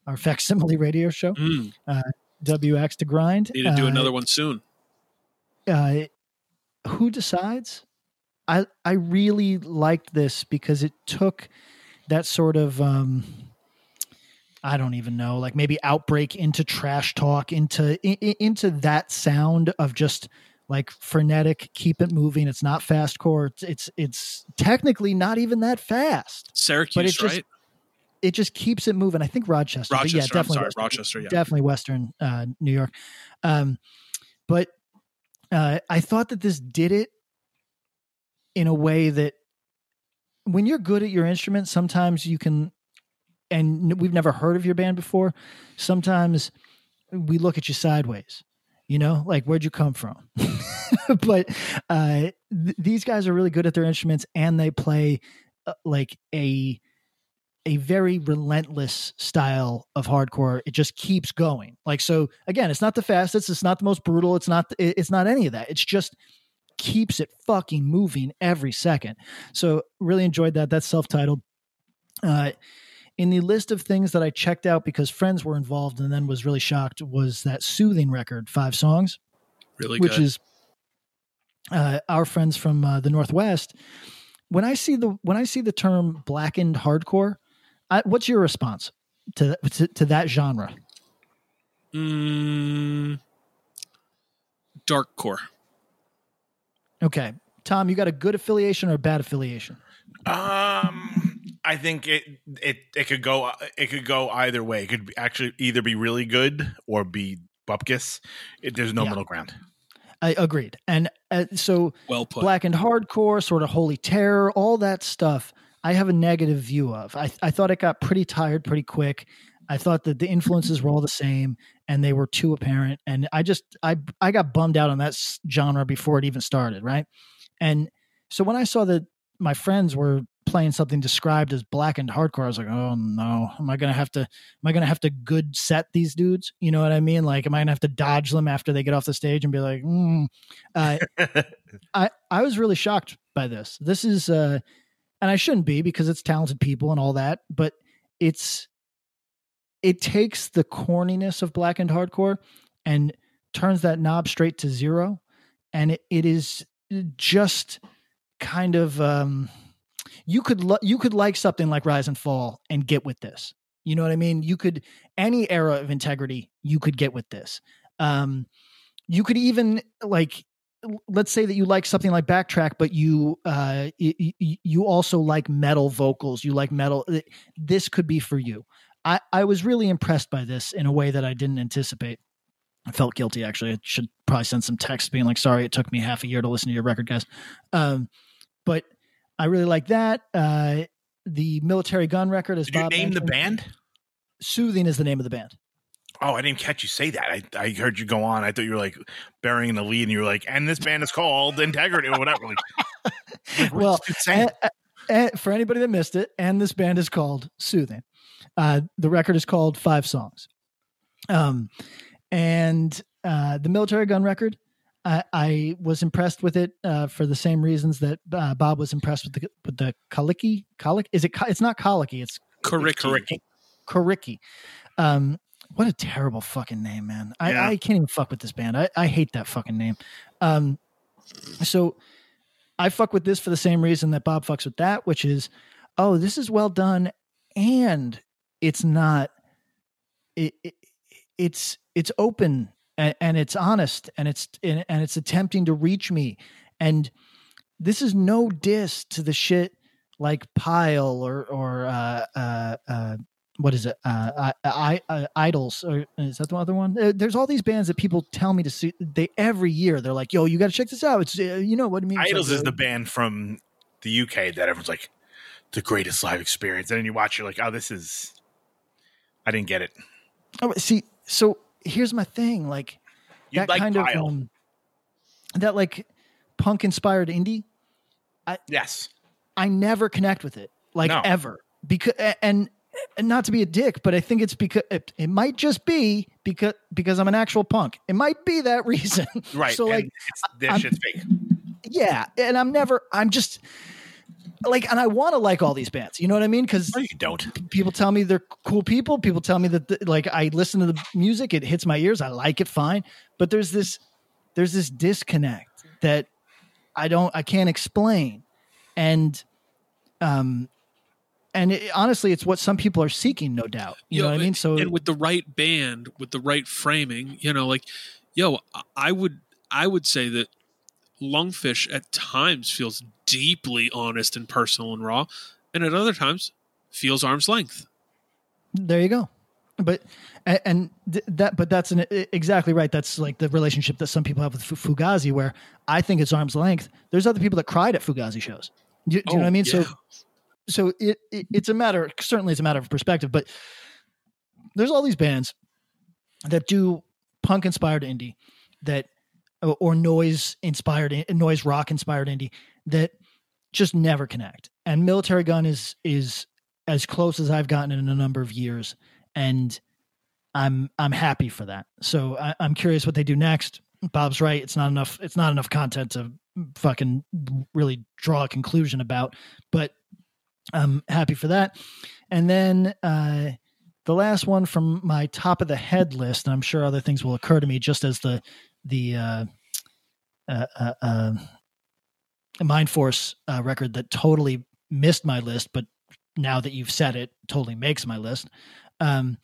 our facsimile radio show, mm. WX to grind. Need to do another one soon. who decides? I I really liked this because it took that sort of. Um, I don't even know, like maybe outbreak into trash talk, into in, into that sound of just like frenetic, keep it moving. It's not fast core. It's it's, it's technically not even that fast. Syracuse, just, right? It just keeps it moving. I think Rochester. Rochester, yeah, definitely sorry, Western, Rochester. Yeah, definitely Western uh, New York. Um, but uh, I thought that this did it in a way that when you're good at your instrument, sometimes you can, and we've never heard of your band before. Sometimes we look at you sideways you know like where'd you come from? But uh, th- these guys are really good at their instruments and they play uh, like a a very relentless style of hardcore. It just keeps going. Like so again it's not the fastest it's not the most brutal it's not it's not any of that. It's just keeps it fucking moving every second. So really enjoyed that. That's self-titled. Uh in the list of things that I checked out because friends were involved and then was really shocked was that soothing record, five songs, really, which is uh, our friends from uh, the Northwest. When I see the when I see the term blackened hardcore, I, what's your response to, to, to that genre? Mm, dark core. Okay, Tom, you got a good affiliation or a bad affiliation? Um I think it it it could go it could go either way. It could actually either be really good or be bupkis. It, there's no yeah. middle ground. I agreed. And uh, so well put. black and hardcore, sort of holy terror, all that stuff. I have a negative view of. I I thought it got pretty tired pretty quick. I thought that the influences were all the same and they were too apparent. And I just I I got bummed out on that genre before it even started, right? And so when I saw that my friends were playing something described as blackened hardcore, I was like, oh no, am I gonna have to am I gonna have to good set these dudes? You know what I mean? Like, am I gonna have to dodge them after they get off the stage and be like, mm. uh, I I was really shocked by this. This is uh and I shouldn't be because it's talented people and all that, but it's it takes the corniness of blackened hardcore and turns that knob straight to zero and it, it is just kind of um you could lo- you could like something like rise and fall and get with this. You know what i mean? You could any era of integrity you could get with this. Um you could even like let's say that you like something like backtrack but you uh you also like metal vocals you like metal this could be for you. I i was really impressed by this in a way that i didn't anticipate. I felt guilty actually. I should probably send some text being like sorry it took me half a year to listen to your record guys. Um but i really like that uh the Militarie Gun record is Did you Bob name the band? soothing is the name of the band Oh, I didn't catch you say that. I, I heard you go on. I thought you were like burying the lead, and you were like, "And this band is called Integrity" or whatever. Like, like, Well, this dude saying? and, and for anybody that missed it, and this band is called Soothing. Uh, the record is called Five Songs. Um, and uh, the Militarie Gun record, I, I was impressed with it uh, for the same reasons that uh, Bob was impressed with the with the Kaliki. Kalik is it? It's not Kaliki. It's Correct. Coriky. Um, what a terrible fucking name, man. I, Yeah. I can't even fuck with this band. I, I hate that fucking name. Um, so I fuck with this for the same reason that Bob fucks with that, which is, oh, this is well done, and it's not. It, it it's it's open and, and it's honest and it's and, it's attempting to reach me, and this is no diss to the shit like Pile or or uh, uh, uh, what is it? Uh, I, I, I, IDLES or is that the other one? Uh, There's all these bands that people tell me to see. They every year they're like, "Yo, you got to check this out." It's uh, you know what I mean. IDLES like, is the band from the UK that everyone's like the greatest live experience, and then you watch, you're like, "Oh, this is." I didn't get it. Oh, see, so here's my thing. Like You that like kind Pile? of um, that like punk inspired indie. I, yes. I never connect with it, like No. ever, because and and not to be a dick, but I think it's because it, it might just be because because I'm an actual punk. It might be that reason, Right. So and like, it's, shit's fake. yeah, and I'm never. I'm just like, and I want to like all these bands. You know what I mean? Because No, you don't. people tell me they're cool people. People tell me that the, like I listen to the music, it hits my ears. I like it fine, but there's this there's this disconnect that I don't I can't explain, and um, and it, honestly, it's what some people are seeking, no doubt. You know what I mean? So and with the right band, with the right framing, you know, like, yo, I would, I would say that Lungfish at times feels deeply honest and personal and raw, and at other times feels arm's length. there you go. But and, that, but that's an, exactly right. That's like the relationship that some people have with Fugazi, where I think it's arm's length. There's other people that cried at Fugazi shows. Do, you- do you know what I oh, mean? So Oh, so it, it it's a matter certainly it's a matter of perspective but there's all these bands that do punk inspired indie that or- noise inspired noise rock inspired indie that just never connect. And Militarie Gun is is as close as i've gotten in a number of years and i'm i'm happy for that. So I, i'm curious what they do next. Bob's right. It's not enough it's not enough content to fucking really draw a conclusion about but I'm happy for that. And then uh, the last one from my top of the head list, and I'm sure other things will occur to me just as the the uh, uh, uh, uh, Mind Force uh, record that totally missed my list, but now that you've said it, totally makes my list. Um,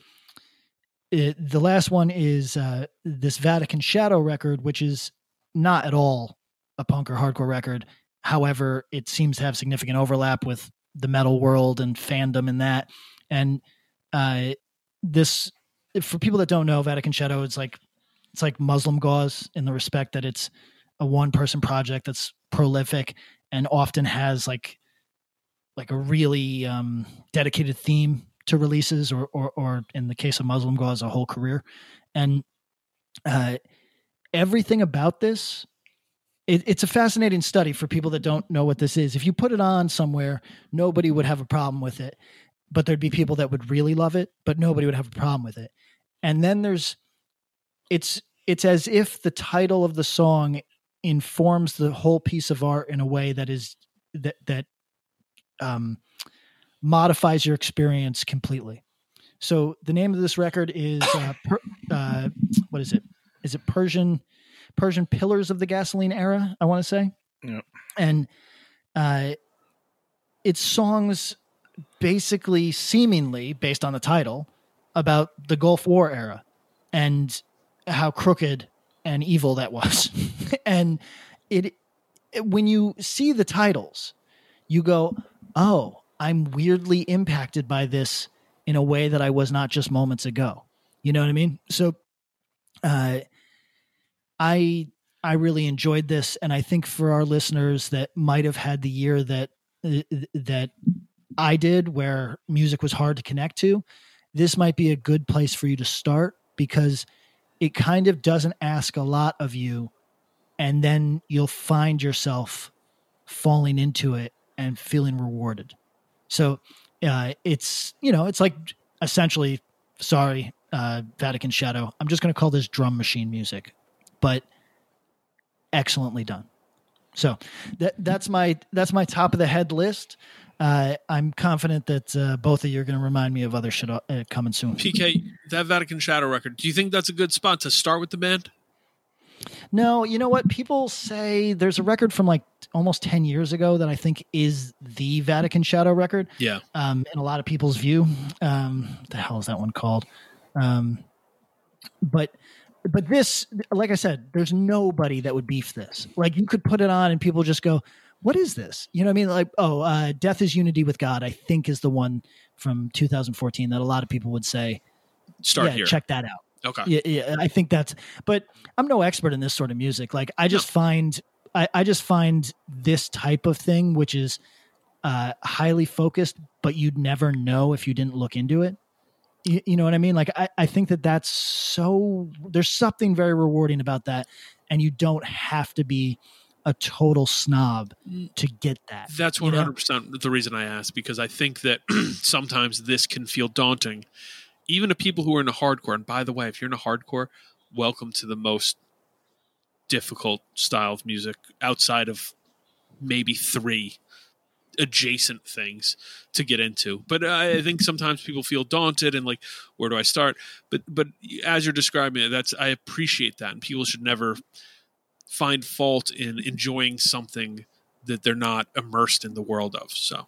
it, the last one is uh, this Vatican Shadow record, which is not at all a punk or hardcore record. However, it seems to have significant overlap with the metal world and fandom and that. And uh, this, for people that don't know, Vatican Shadow is like it's like Muslimgauze in the respect that it's a one person project that's prolific and often has like like a really um, dedicated theme to releases, or or, or in the case of Muslimgauze, a whole career, and uh, everything about this. It, it's a fascinating study for people that don't know what this is. If you put it on somewhere, nobody would have a problem with it, but there'd be people that would really love it, but nobody would have a problem with it. And then there's, it's it's as if the title of the song informs the whole piece of art in a way that is that that um, modifies your experience completely. So the name of this record is uh, per, uh, what is it? Is it Persian Persian Pillars of the Gasoline Era? I want to say, Yep. and uh, it's songs basically seemingly based on the title about the Gulf War era and how crooked and evil that was. and it, it- when you see the titles, you go, "Oh, I'm weirdly impacted by this in a way that I was not just moments ago." You know what I mean? So uh I I really enjoyed this and I think for our listeners that might have had the year that uh, that I did where music was hard to connect to, this might be a good place for you to start because it kind of doesn't ask a lot of you and then you'll find yourself falling into it and feeling rewarded. So uh, it's you know it's like essentially sorry uh, Vatican Shadow. I'm just going to call this drum machine music, but excellently done. So that that's my that's my top of the head list. Uh, I'm confident that uh, both of you are going to remind me of other shit uh, coming soon. PK, that Vatican Shadow record. Do you think that's a good spot to start with the band? No, you know what? People say there's a record from like almost 10 years ago that I think is the Vatican Shadow record. Yeah. Um, in a lot of people's view. Um, the hell is that one called? Um, but but this, like I said, there's nobody that would beef this. Like you could put it on and people just go, "What is this?" You know what I mean? Like, oh, uh, "Death is Unity with God." I think is the one from 2014 that a lot of people would say, Start "Yeah, here. check that out." Okay. yeah, yeah i think that's but i'm no expert in this sort of music like i just find I, I just find this type of thing which is uh highly focused but you'd never know if you didn't look into it you, you know what i mean like I, I think that that's so there's something very rewarding about that and you don't have to be a total snob mm. to get that That's you know? 100% the reason I asked because I think that sometimes this can feel daunting, even to people who are in a hardcore. And by the way, if you're in a hardcore, welcome to the most difficult style of music outside of maybe three adjacent things to get into. But I think sometimes people feel daunted and like, where do I start? But but as you're describing it, that's I appreciate that, and people should never find fault in enjoying something that they're not immersed in the world of. So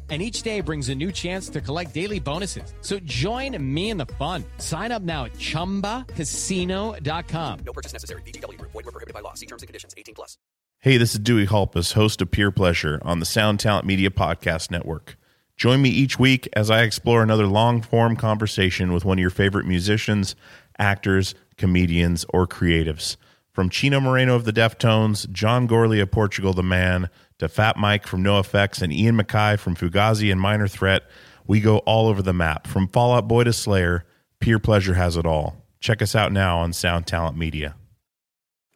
And each day brings a new chance to collect daily bonuses. So join me in the fun. Sign up now at chumbacasino.com. No purchase necessary. VGW Group. Void were prohibited by law. See terms and conditions. 18 plus. Hey, this is Dewey Halpus, host of Pure Pleasure on the Sound Talent Media Podcast Network. Join me each week as I explore another long form conversation with one of your favorite musicians, actors, comedians, or creatives. From Chino Moreno of the Deftones, John Gourley of Portugal the Man, to Fat Mike from NoFX and Ian MacKaye from Fugazi and Minor Threat, we go all over the map. From Fallout Boy to Slayer, Pure Pleasure has it all. Check us out now on Sound Talent Media.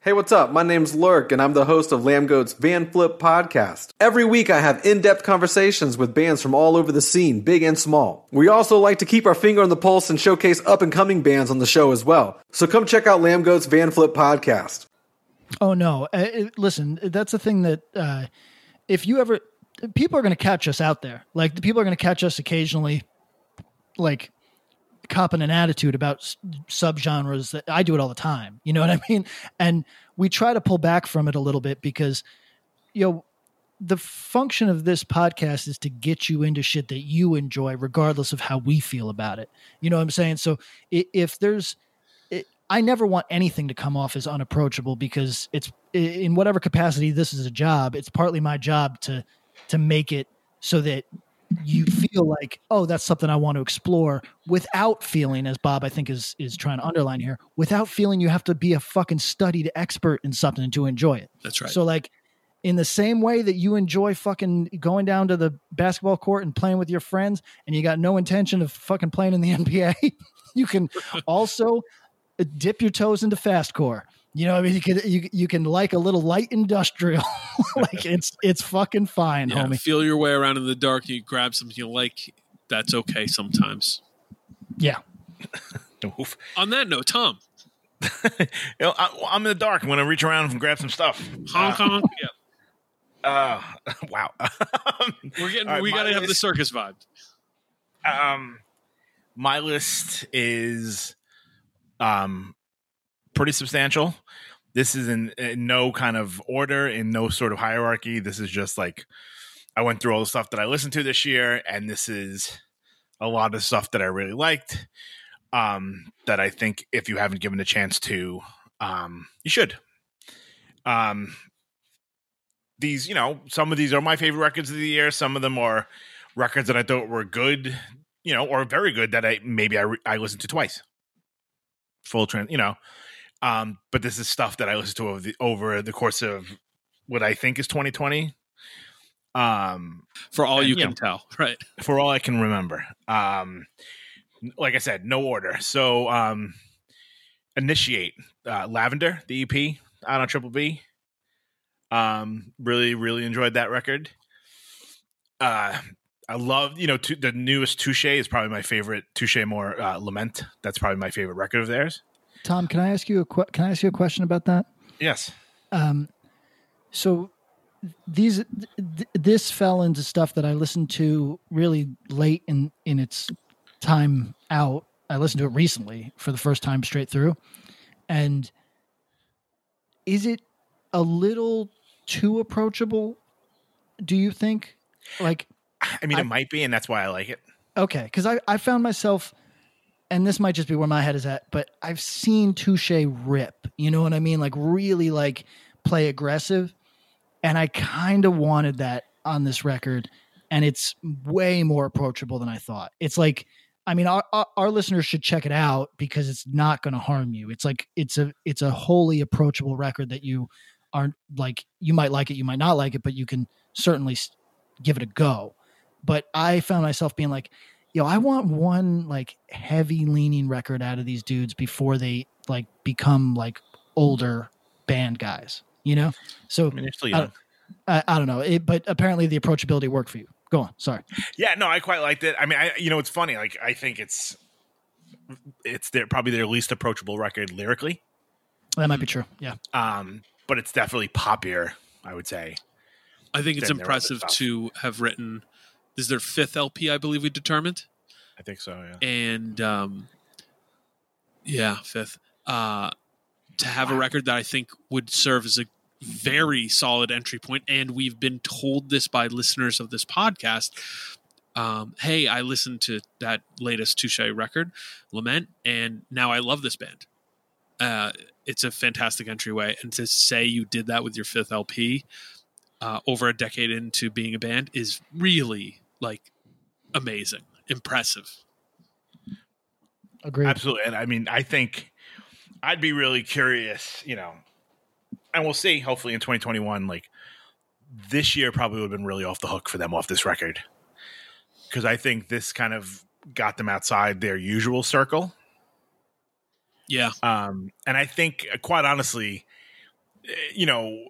Hey, what's up? My name's Lurk, and I'm the host of Lambgoat's Van Flip podcast. Every week, I have in depth conversations with bands from all over the scene, big and small. We also like to keep our finger on the pulse and showcase up and coming bands on the show as well. So come check out Lambgoat's Van Flip podcast. Oh no! Uh, listen, that's the thing that uh, if you ever, people are going to catch us out there. Like the people are going to catch us occasionally, like copping an attitude about subgenres that I do it all the time. You know what I mean? And we try to pull back from it a little bit because, you know, the function of this podcast is to get you into shit that you enjoy, regardless of how we feel about it. You know what I'm saying? So if there's, I never want anything to come off as unapproachable because it's in whatever capacity this is a job. It's partly my job to to make it so that you feel like oh that's something I want to explore without feeling as Bob I think is is trying to underline here without feeling you have to be a fucking studied expert in something to enjoy it. That's right. So like in the same way that you enjoy fucking going down to the basketball court and playing with your friends and you got no intention of fucking playing in the NBA, you can also dip your toes into fastcore. You know, I mean, you can you, you can like a little light industrial, like it's it's fucking fine, yeah, homie. feel your way around in the dark. You grab something you like. That's okay sometimes. Yeah, Oof. On that note, Tom, You know, I, I'm in the dark. When I'm going to reach around and grab some stuff. Hong Kong. Yeah, Uh, wow. we're getting. All right, we got to have the circus vibe. um, my list is um pretty substantial. This is in, in no kind of order, in no sort of hierarchy. This is just like I went through all the stuff that I listened to this year, and this is a lot of stuff that I really liked. Um, that I think if you haven't given a chance to, um, you should. Um, these, you know, some of these are my favorite records of the year. Some of them are records that I thought were good, you know, or very good that I maybe I re- I listened to twice. Full trend, you know. Um, but this is stuff that I listened to over the over the course of what I think is 2020. Um, For all And, you you can know, tell, right? for all I can remember. Um, like I said, no order. So, um, initiate uh, Lavender, the EP out on Triple B. Um, really, really enjoyed that record. Uh, I love, you know, t- the newest Touche is probably my favorite. Touché Amoré uh, Lament. That's probably my favorite record of theirs. Tom, can I ask you a que- can I ask you a question about that? Yes. Um, so these th- this fell into stuff that I listened to really late in in its time out. I listened to it recently for the first time straight through, and is it a little too approachable? Do you think? Like, I mean, I- it might be, and that's why I like it. okay, because I I found myself. And this might just be where my head is at, but I've seen Touche rip. You know what I mean? Like really, like play aggressive, and I kind of wanted that on this record, and it's way more approachable than I thought. It's like, I mean, our our, our listeners should check it out because it's not going to harm you. It's like it's a it's a wholly approachable record that you aren't like you might like it, you might not like it, but you can certainly give it a go. But I found myself being like, yo, I want one like heavy leaning record out of these dudes before they like become like older band guys, you know? So I mean, still I, young. I, I don't know, it, but apparently the approachability worked for you. Go on. Sorry. Yeah, no, I quite liked it. I mean, I you know, it's funny. Like, I think it's it's their probably their least approachable record lyrically. That might be true. Yeah. um, but it's definitely poppier. I would say. I think it's Then there are other impressive to have written. This is their fifth LP, I believe we determined, I think so. Yeah. and um, yeah, fifth. Uh, to have a record that I think would serve as a very solid entry point, and we've been told this by listeners of this podcast. Um, hey, I listened to that latest Touche record, Lament, and now I love this band. Uh, it's a fantastic entryway, and to say you did that with your fifth LP uh, over a decade into being a band is really like amazing, impressive. Agreed. Absolutely. And I mean, I think I'd be really curious. You know, and we'll see. Hopefully, in 2021, like this year, probably would have been really off the hook for them off this record because I think this kind of got them outside their usual circle. Yeah, Um, and I think, uh, quite honestly, eh, you know,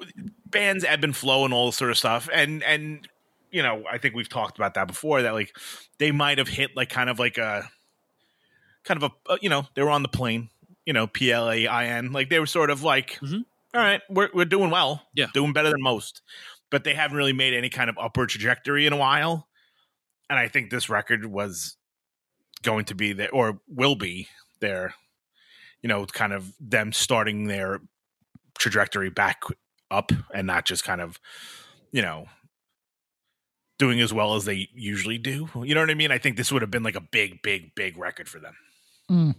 bands ebb and flow and all this sort of stuff. And and you know, I think we've talked about that before. That like they might have hit like kind of like a kind of a uh, you know they were on the plane. You know, P L A I N. Like they were sort of like, Mhm. "All right, we're we're doing well. Yeah. doing better than most. But they haven't really made any kind of upward trajectory in a while. And I think this record was going to be there or will be there you know, kind of them starting their trajectory back up and not just kind of, you know, doing as well as they usually do. You know what I mean? I think this would have been like a big, big, big record for them. Mm.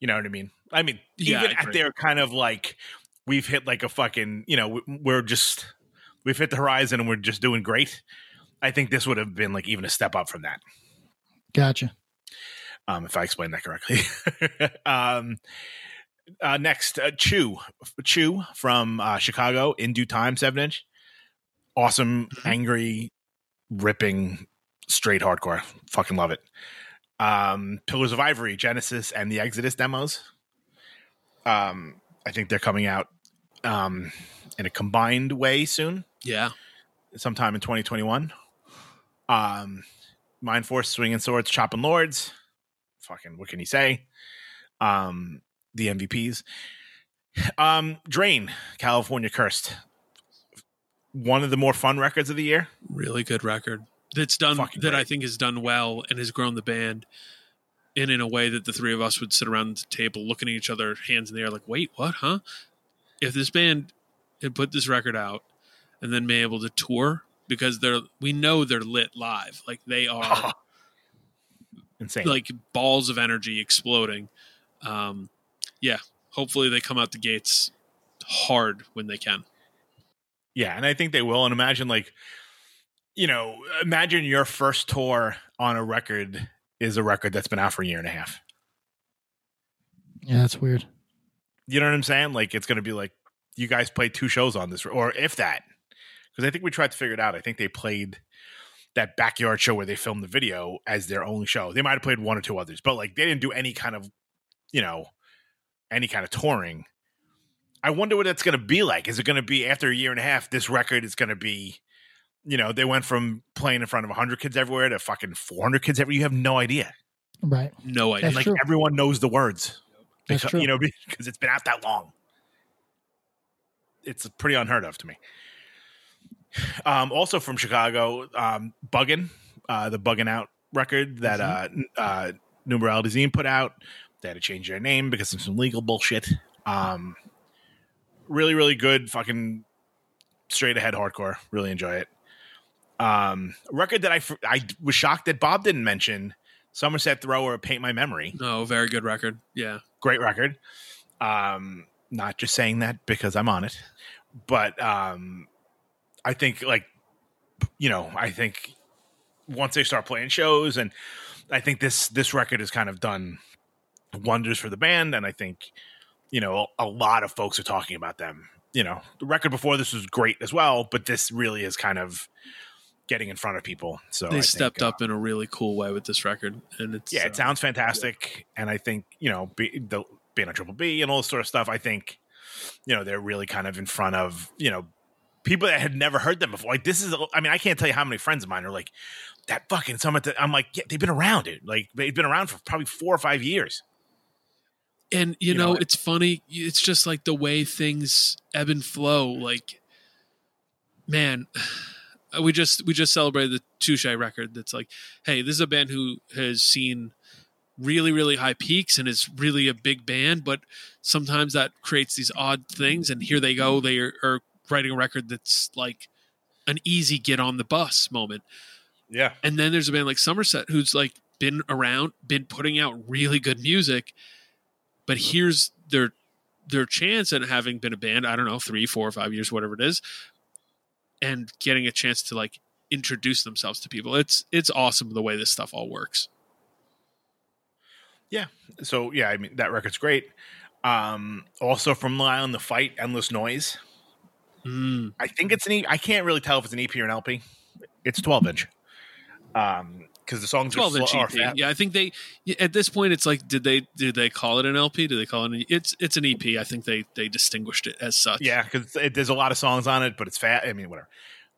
You know what I mean? I mean, Yeah, even I at their kind of like, we've hit like a fucking, you know, we- we're just, we've hit the horizon and we're just doing great. I think this would have been like even a step up from that, Gotcha. um, if I explained that correctly. um, uh, next, uh, Chew, Chew from uh, Chicago, in due time, seven inch, awesome, angry, ripping, straight hardcore. Fucking love it. Um, Pillars of Ivory, Genesis, and the Exodus demos. Um, I think they're coming out um, in a combined way soon, Yeah. sometime in 2021. Um, Mind Force, Swinging Swords, Chopping Lords. Fucking, what can you say? Um, the MVPs. Um, Drain, California Cursed. One of the more fun records of the year. Really good record. That's done Fucking that I think has done well and has grown the band in in a way that the three of us would sit around the table looking at each other, hands in the air, like, wait, what, huh? If this band had put this record out and then been able to tour, because they're we know they're lit live. Like they are Insane. like balls of energy exploding. Um yeah. Hopefully they come out the gates hard when they can. Yeah, and I think they will. And imagine like, you know, imagine your first tour on a record is a record that's been out for a year and a half. Yeah, that's weird. You know what I'm saying? Like it's going to be like you guys played two shows on this, or if that, because I think we tried to figure it out. I think they played that backyard show where they filmed the video as their only show. They might have played one or two others, but like they didn't do any kind of, you know, any kind of touring. I wonder what that's going to be like. Is it going to be after a year and a half? This record is going to be, you know, they went from playing in front of 100 kids everywhere to fucking 400 kids everywhere. You have no idea. Right. No idea. That's like true. everyone knows the words. That's Because- true. You know, because it's been out that long. It's pretty unheard of to me. Um, also from Chicago, um, Buggin, uh, the Buggin Out record that uh, n- uh, Numerality Zine put out. They had to change their name because of some legal bullshit. Um, really, really good, fucking straight ahead hardcore. Really enjoy it. Um, record that I I was shocked that Bob didn't mention. Somerset Thrower, Paint My Memory No, very good record. Yeah. great record. Um, not just saying that because I'm on it, but um, I think like you know, I think once they start playing shows, and I think this this record has kind of done wonders for the band, and I think you know a, a lot of folks are talking about them. You know, the record before this was great as well, but this really is kind of getting in front of people. So they I think, stepped uh, up in a really cool way with this record, and it's yeah, uh, it sounds fantastic, and I think you know, be, the, being a triple B and all this sort of stuff. I think you know they're really kind of in front of you know people that had never heard them before. Like this is, I mean, I can't tell you how many friends of mine are like that fucking summit. That, I'm like, yeah, they've been around, dude. Like they've been around for probably four or five years. And you, you know, know, it's funny. It's just like the way things ebb and flow. Like, man, uh, we just we just celebrated the Touché record. That's like, hey, this is a band who has seen really really high peaks and is really a big band, but sometimes that creates these odd things. And here they go. They are, are writing a record that's like an easy get on the bus moment. Yeah, And then there's a band like Somerset who's like been around, been putting out really good music, but here's their their chance at having been a band, I don't know, three, four, five years, whatever it is, and getting a chance to like introduce themselves to people. It's it's awesome the way this stuff all works. yeah. So yeah, I mean that record's great. Um, also from Long Island, the fight, endless noise. Mm, I think it's an. E- I can't really tell if it's an EP or an LP. It's 12 inch. Um, because the songs Twelve are, inch EP. Yeah, I think they at this point it's like did they did they call it an LP? Do they call it an it's it's an EP. I think they they distinguished it as such. Yeah, because there's a lot of songs on it, but it's fat. I mean, whatever.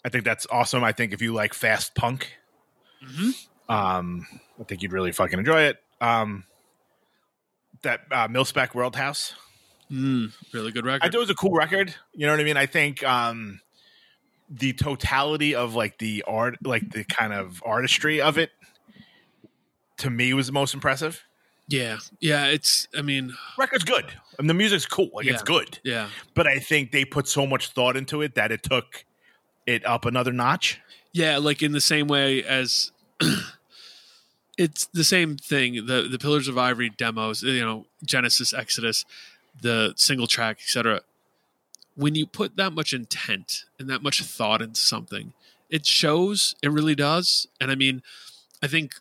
I think that's awesome. I think if you like fast punk, Mhm. um, I think you'd really fucking enjoy it. Um, that uh, Mil-Spec World House, Mm, really good record. I thought it was a cool record. You know what I mean? I think um, the totality of like the art, like the kind of artistry of it, to me was the most impressive. yeah, yeah. It's I mean, Record's good, and the music's cool. Like it's good. yeah. but I think they put so much thought into it that it took it up another notch. Yeah, like in the same way as it's the same thing. The the Pillars of Ivory demos, you know, Genesis, Exodus, the single track, etc. When you put that much intent and that much thought into something, it shows. It really does. And I mean, I think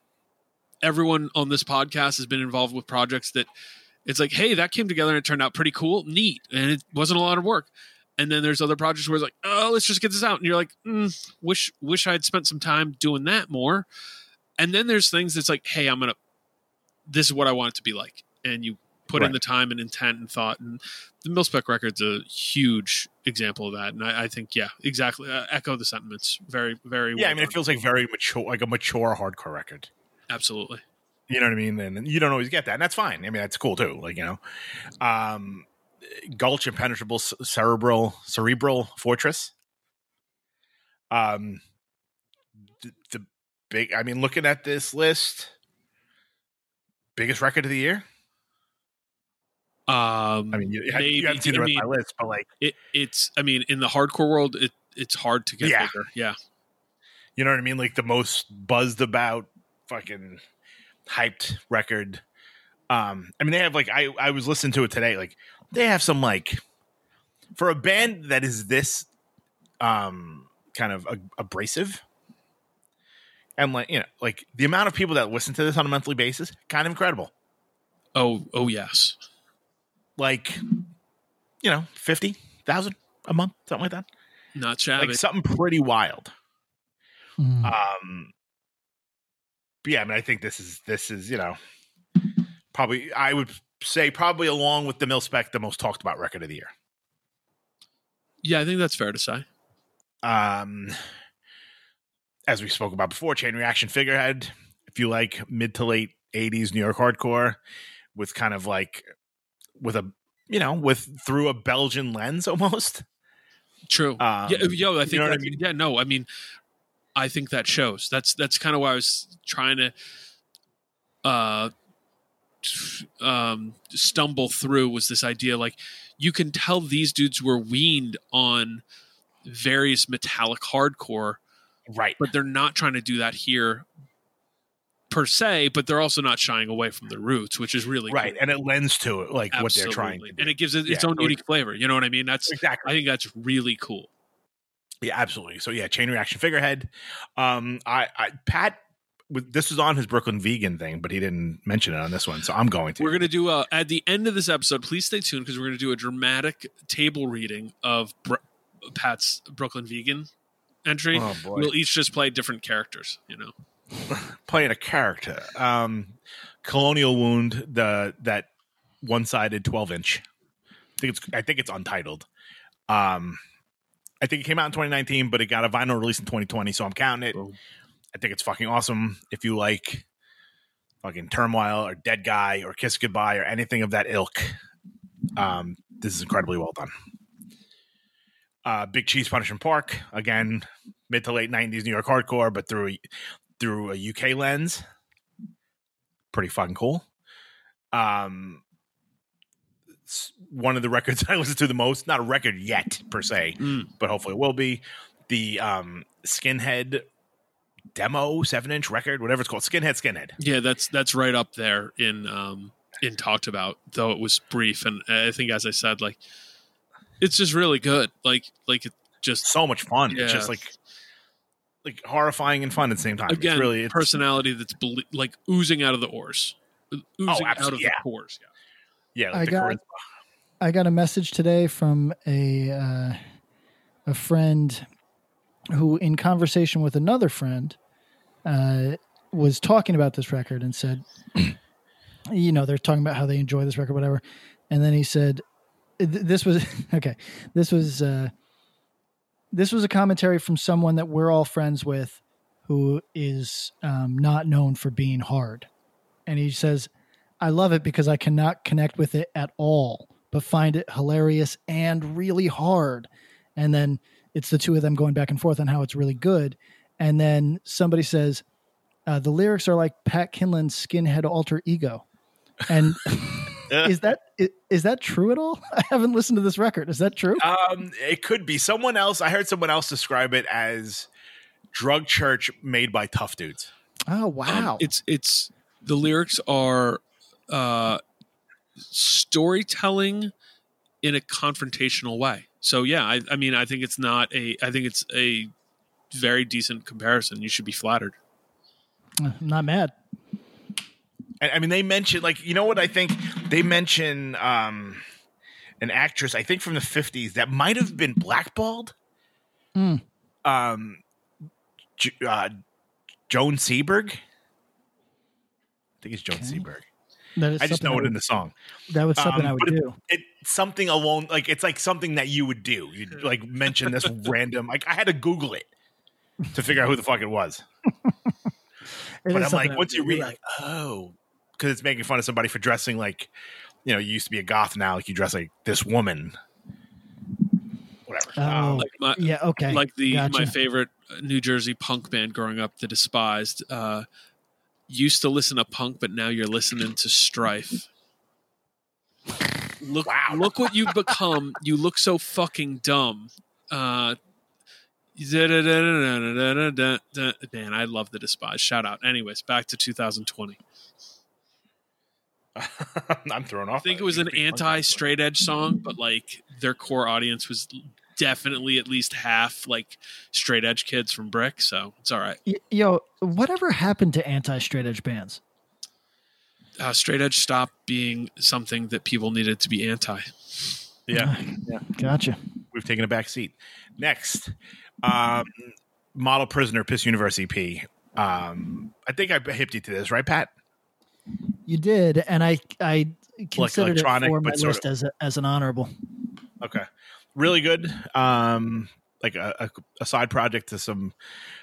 everyone on this podcast has been involved with projects that it's like, hey, that came together and it turned out pretty cool, neat, and it wasn't a lot of work. And then there's other projects where it's like, oh, let's just get this out, and you're like, mm, wish wish I'd spent some time doing that more. And then there's things that's like, hey, I'm gonna, this is what I want it to be like, and you put in the time and intent and thought, and the Mil-Spec record's a huge example of that. And I, I think, yeah, exactly, uh, echo the sentiments. Very, very. Yeah, I well mean, it feels like very mature, like a mature hardcore record. absolutely. You know what I mean? And you don't always get that, and that's fine. I mean, that's cool too. Like you know, um, Gulch Impenetrable Cerebral Cerebral Fortress. Um, the, the big. I mean, looking at this list, biggest record of the year. Um, I mean, you, you haven't seen the I mean, of my list, but like, it, it's i mean in the hardcore world it it's hard to get Yeah. bigger yeah you know what I mean? Like the most buzzed about, fucking hyped record. Um, I mean, they have like I I was listening to it today. Like they have some like for a band that is this um kind of a- abrasive and like you know like the amount of people that listen to this on a monthly basis kind of incredible oh oh yes like you know 50,000 a month something like that not shabby like something pretty wild Mm. Um, but yeah, I mean, I think this is this is you know probably I would say probably along with the Mil-Spec the most talked about record of the year. yeah i think that's fair to say Um, as we spoke about before, Chain Reaction Figurehead. If you like mid to late '80s New York hardcore with kind of like with a you know with through a Belgian lens almost. true Um, yeah yo i think you know I mean? yeah no i mean i think that shows that's that's kind of why i was trying to uh um stumble through was this idea like you can tell these dudes were weaned on various metallic hardcore Right. but they're not trying to do that here per se but they're also not shying away from their roots which is really Right. cool. And it lends to it like what they're trying to do. and it gives it its Yeah, own so it- unique flavor you know what i mean that's exactly. i think that's really cool Yeah, absolutely. So yeah, chain reaction figurehead. Um, I, I Pat, with- this is on his Brooklyn vegan thing, but he didn't mention it on this one, so I'm going to. we're going to do a, at the end of this episode please stay tuned because we're going to do a dramatic table reading of Br- pat's brooklyn vegan entry Oh boy, we'll each just play different characters you know playing a character. Um, Colonial Wound, the that one sided 12 inch. I think it's I think it's untitled. Um, I think it came out in 2019, but it got a vinyl release in 2020, so I'm counting it. Boom. I think it's fucking awesome. If you like fucking Turmoil or Dead Guy or Kiss Goodbye or anything of that ilk, um, this is incredibly well done. Uh, Big Cheese Punishment Park again, mid to late '90s New York hardcore, but through through a UK lens. Pretty fucking cool. Um, one of the records I listen to the most. Not a record yet per se, Mm. but hopefully it will be. The um, Skinhead demo seven inch record, whatever it's called, Skinhead Skinhead. yeah that's that's right up there in um in talked about though it was brief and i think as i said like it's just really good like like it just So much fun. It's just like like horrifying and fun at the same time. again it's really it's, personality that's belie- like oozing out of the oars oozing out of absolutely, the yeah. pores yeah. I Like the got- charisma. I got a message today from a uh, a friend who, in conversation with another friend, uh, was talking about this record and said, you know, they're talking about how they enjoy this record, whatever. And then he said, "This was okay. This was uh, this was a commentary from someone that we're all friends with, who is um, not known for being hard." And he says, I love it because I cannot connect with it at all, but find it hilarious and really hard. And then it's the two of them going back and forth on how it's really good. And then somebody says, uh, the lyrics are like Pat Kindlon's skinhead alter ego. And is that i- is that true at all? I haven't listened to this record. Is that true? Um, it could be someone else. I heard someone else describe it as drug church made by tough dudes. Oh Um, wow! it's it's the lyrics are uh, storytelling in a confrontational way. So yeah, I, I mean, I think it's not a. I think it's a very decent comparison. You should be flattered. I'm not mad. And, I mean, they mentioned like you know what I think they mention um, an actress I think from the fifties that might have been blackballed. Hmm. Um, J- uh, Joan Seberg. I think it's Joan Okay. Seberg. I just know it would, in the song. That was something Um, I would it- do. It's something alone, like it's like something that you would do. You like mention this random. Like I had to Google it to figure out who the fuck it was. It but I'm like, once you read, like, oh, because it's making fun of somebody for dressing like, you know, you used to be a goth, now like you dress like this woman. Whatever. Oh, Um, Like my, yeah, okay. like the my favorite New Jersey punk band growing up, The Despised. Uh, used to listen to punk, but now you're listening to Strife. Look, Wow. look what you've become. You look so fucking dumb. Uh, man, I love The Despised. Shout out. Anyways, back to 2020. I'm thrown off. I think it was an anti-straight edge song, but like their core audience was definitely at least half like straight edge kids from Brick, so it's all right. Yo, whatever happened to anti-straight edge bands? Uh, straight edge stopped being something that people needed to be anti. Yeah. Yeah, Gotcha. we've taken a back seat. Next, um, model prisoner Piss Universe EP. Um, I think I hipped you to this, right, Pat? You did, and I I considered it for my list as a, as an honorable. Okay, really good. Um, like a, a, a side project to some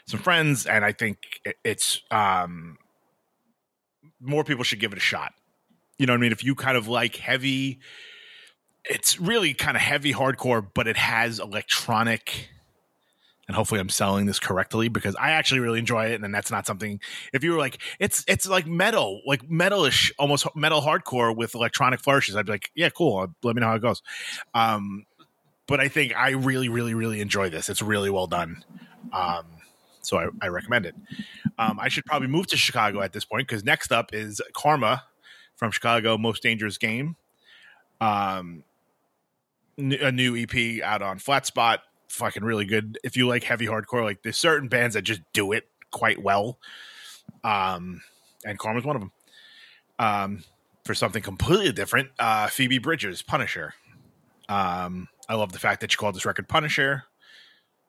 some friends, and I think it- it's um more people should give it a shot. You know what I mean? If you kind of like heavy, it's really kind of heavy hardcore, but it has electronic. And hopefully, I'm selling this correctly because I actually really enjoy it, and then that's not something. If you were like, it's it's like metal, like metalish, almost metal hardcore with electronic flourishes, I'd be like, yeah, cool. Let me know how it goes. Um, but I think I really, really, really enjoy this. It's really well done. Um, so I, I recommend it. Um, I should probably move to Chicago at this point because next up is Karma from Chicago Most Dangerous Game. Um, a new EP out on Flat Spot. Fucking really good. If you like heavy hardcore, like there's certain bands that just do it quite well. Um, and Karma's one of them. Um, for something completely different, uh, Phoebe Bridgers, Punisher. Um, I love the fact that she called this record Punisher,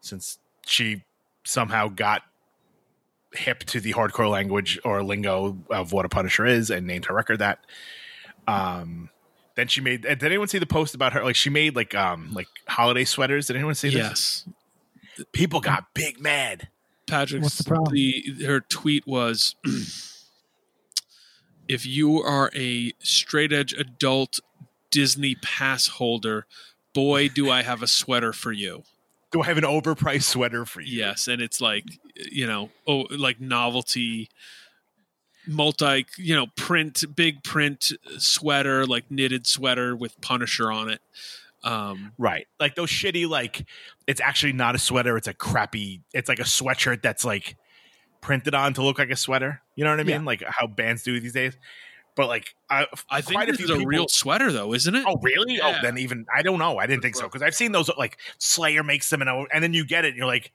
since she somehow got hip to the hardcore language or lingo of what a Punisher is and named her record that. Um, then she made. Did anyone see the post about her? Like she made like um like holiday sweaters. Did anyone see this? Yes. People got big mad. Patrick's What's the problem? the- her tweet was if you are a straight edge adult Disney pass holder, boy do I have a sweater for you. Do I have an overpriced sweater for you? Yes, and it's like you know, oh, like novelty, multi, you know, print, big print sweater, like knitted sweater with Punisher on it. Um, Right. Like those shitty, like, it's actually not a sweater. It's a crappy, it's like a sweatshirt that's like printed on to look like a sweater. You know what I mean? Yeah. Like how bands do these days. But like, I, I think quite this is a people- real sweater, though, isn't it? Oh, really? Yeah. Oh, then even, I don't know. I didn't think so. Because I've seen those, like, Slayer makes them, and, and then you get it, and you're like,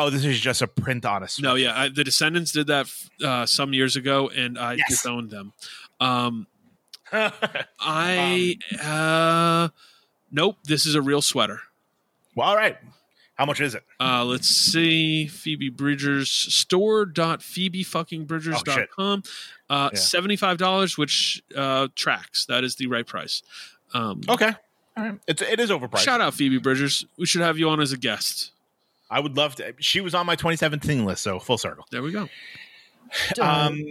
oh, this is just a print on a. No, yeah, I, the Descendents did that uh, some years ago, and I Yes. disowned them. Um, I uh, nope, this is a real sweater. Well, all right. How much is it? Uh, let's see, Phoebe Bridgers store store.phoebefuckingbridgers.com. uh, Yeah. seventy-five dollars, which uh, tracks. That is the right price. Um, Okay. All right. It's, it is overpriced. Shout out Phoebe Bridgers. We should have you on as a guest. I would love to. She was on my 2017 list, so full circle. There we go. Uh, Um,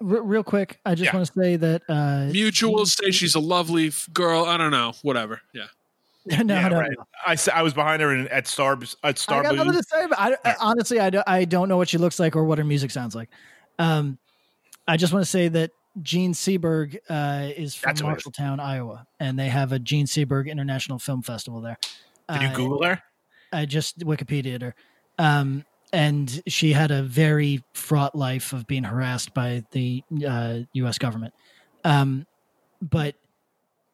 r- real quick, I just Yeah. want to say that uh, Mutual say she's a lovely f- girl. I don't know. Whatever. Yeah. no, yeah, no, right. no. I, s- I was behind her in, at Star at Star I got nothing Blue. to say. But I, I- honestly, I, do, I don't know what she looks like or what her music sounds like. Um, I just want to say that Jean Seberg uh, is from That's what it is. Marshalltown, Iowa, and they have a Jean Seberg International Film Festival there. Did you Uh, Google her? I just Wikipedia'd her. Um, and she had a very fraught life of being harassed by the uh, U.S. government. Um, but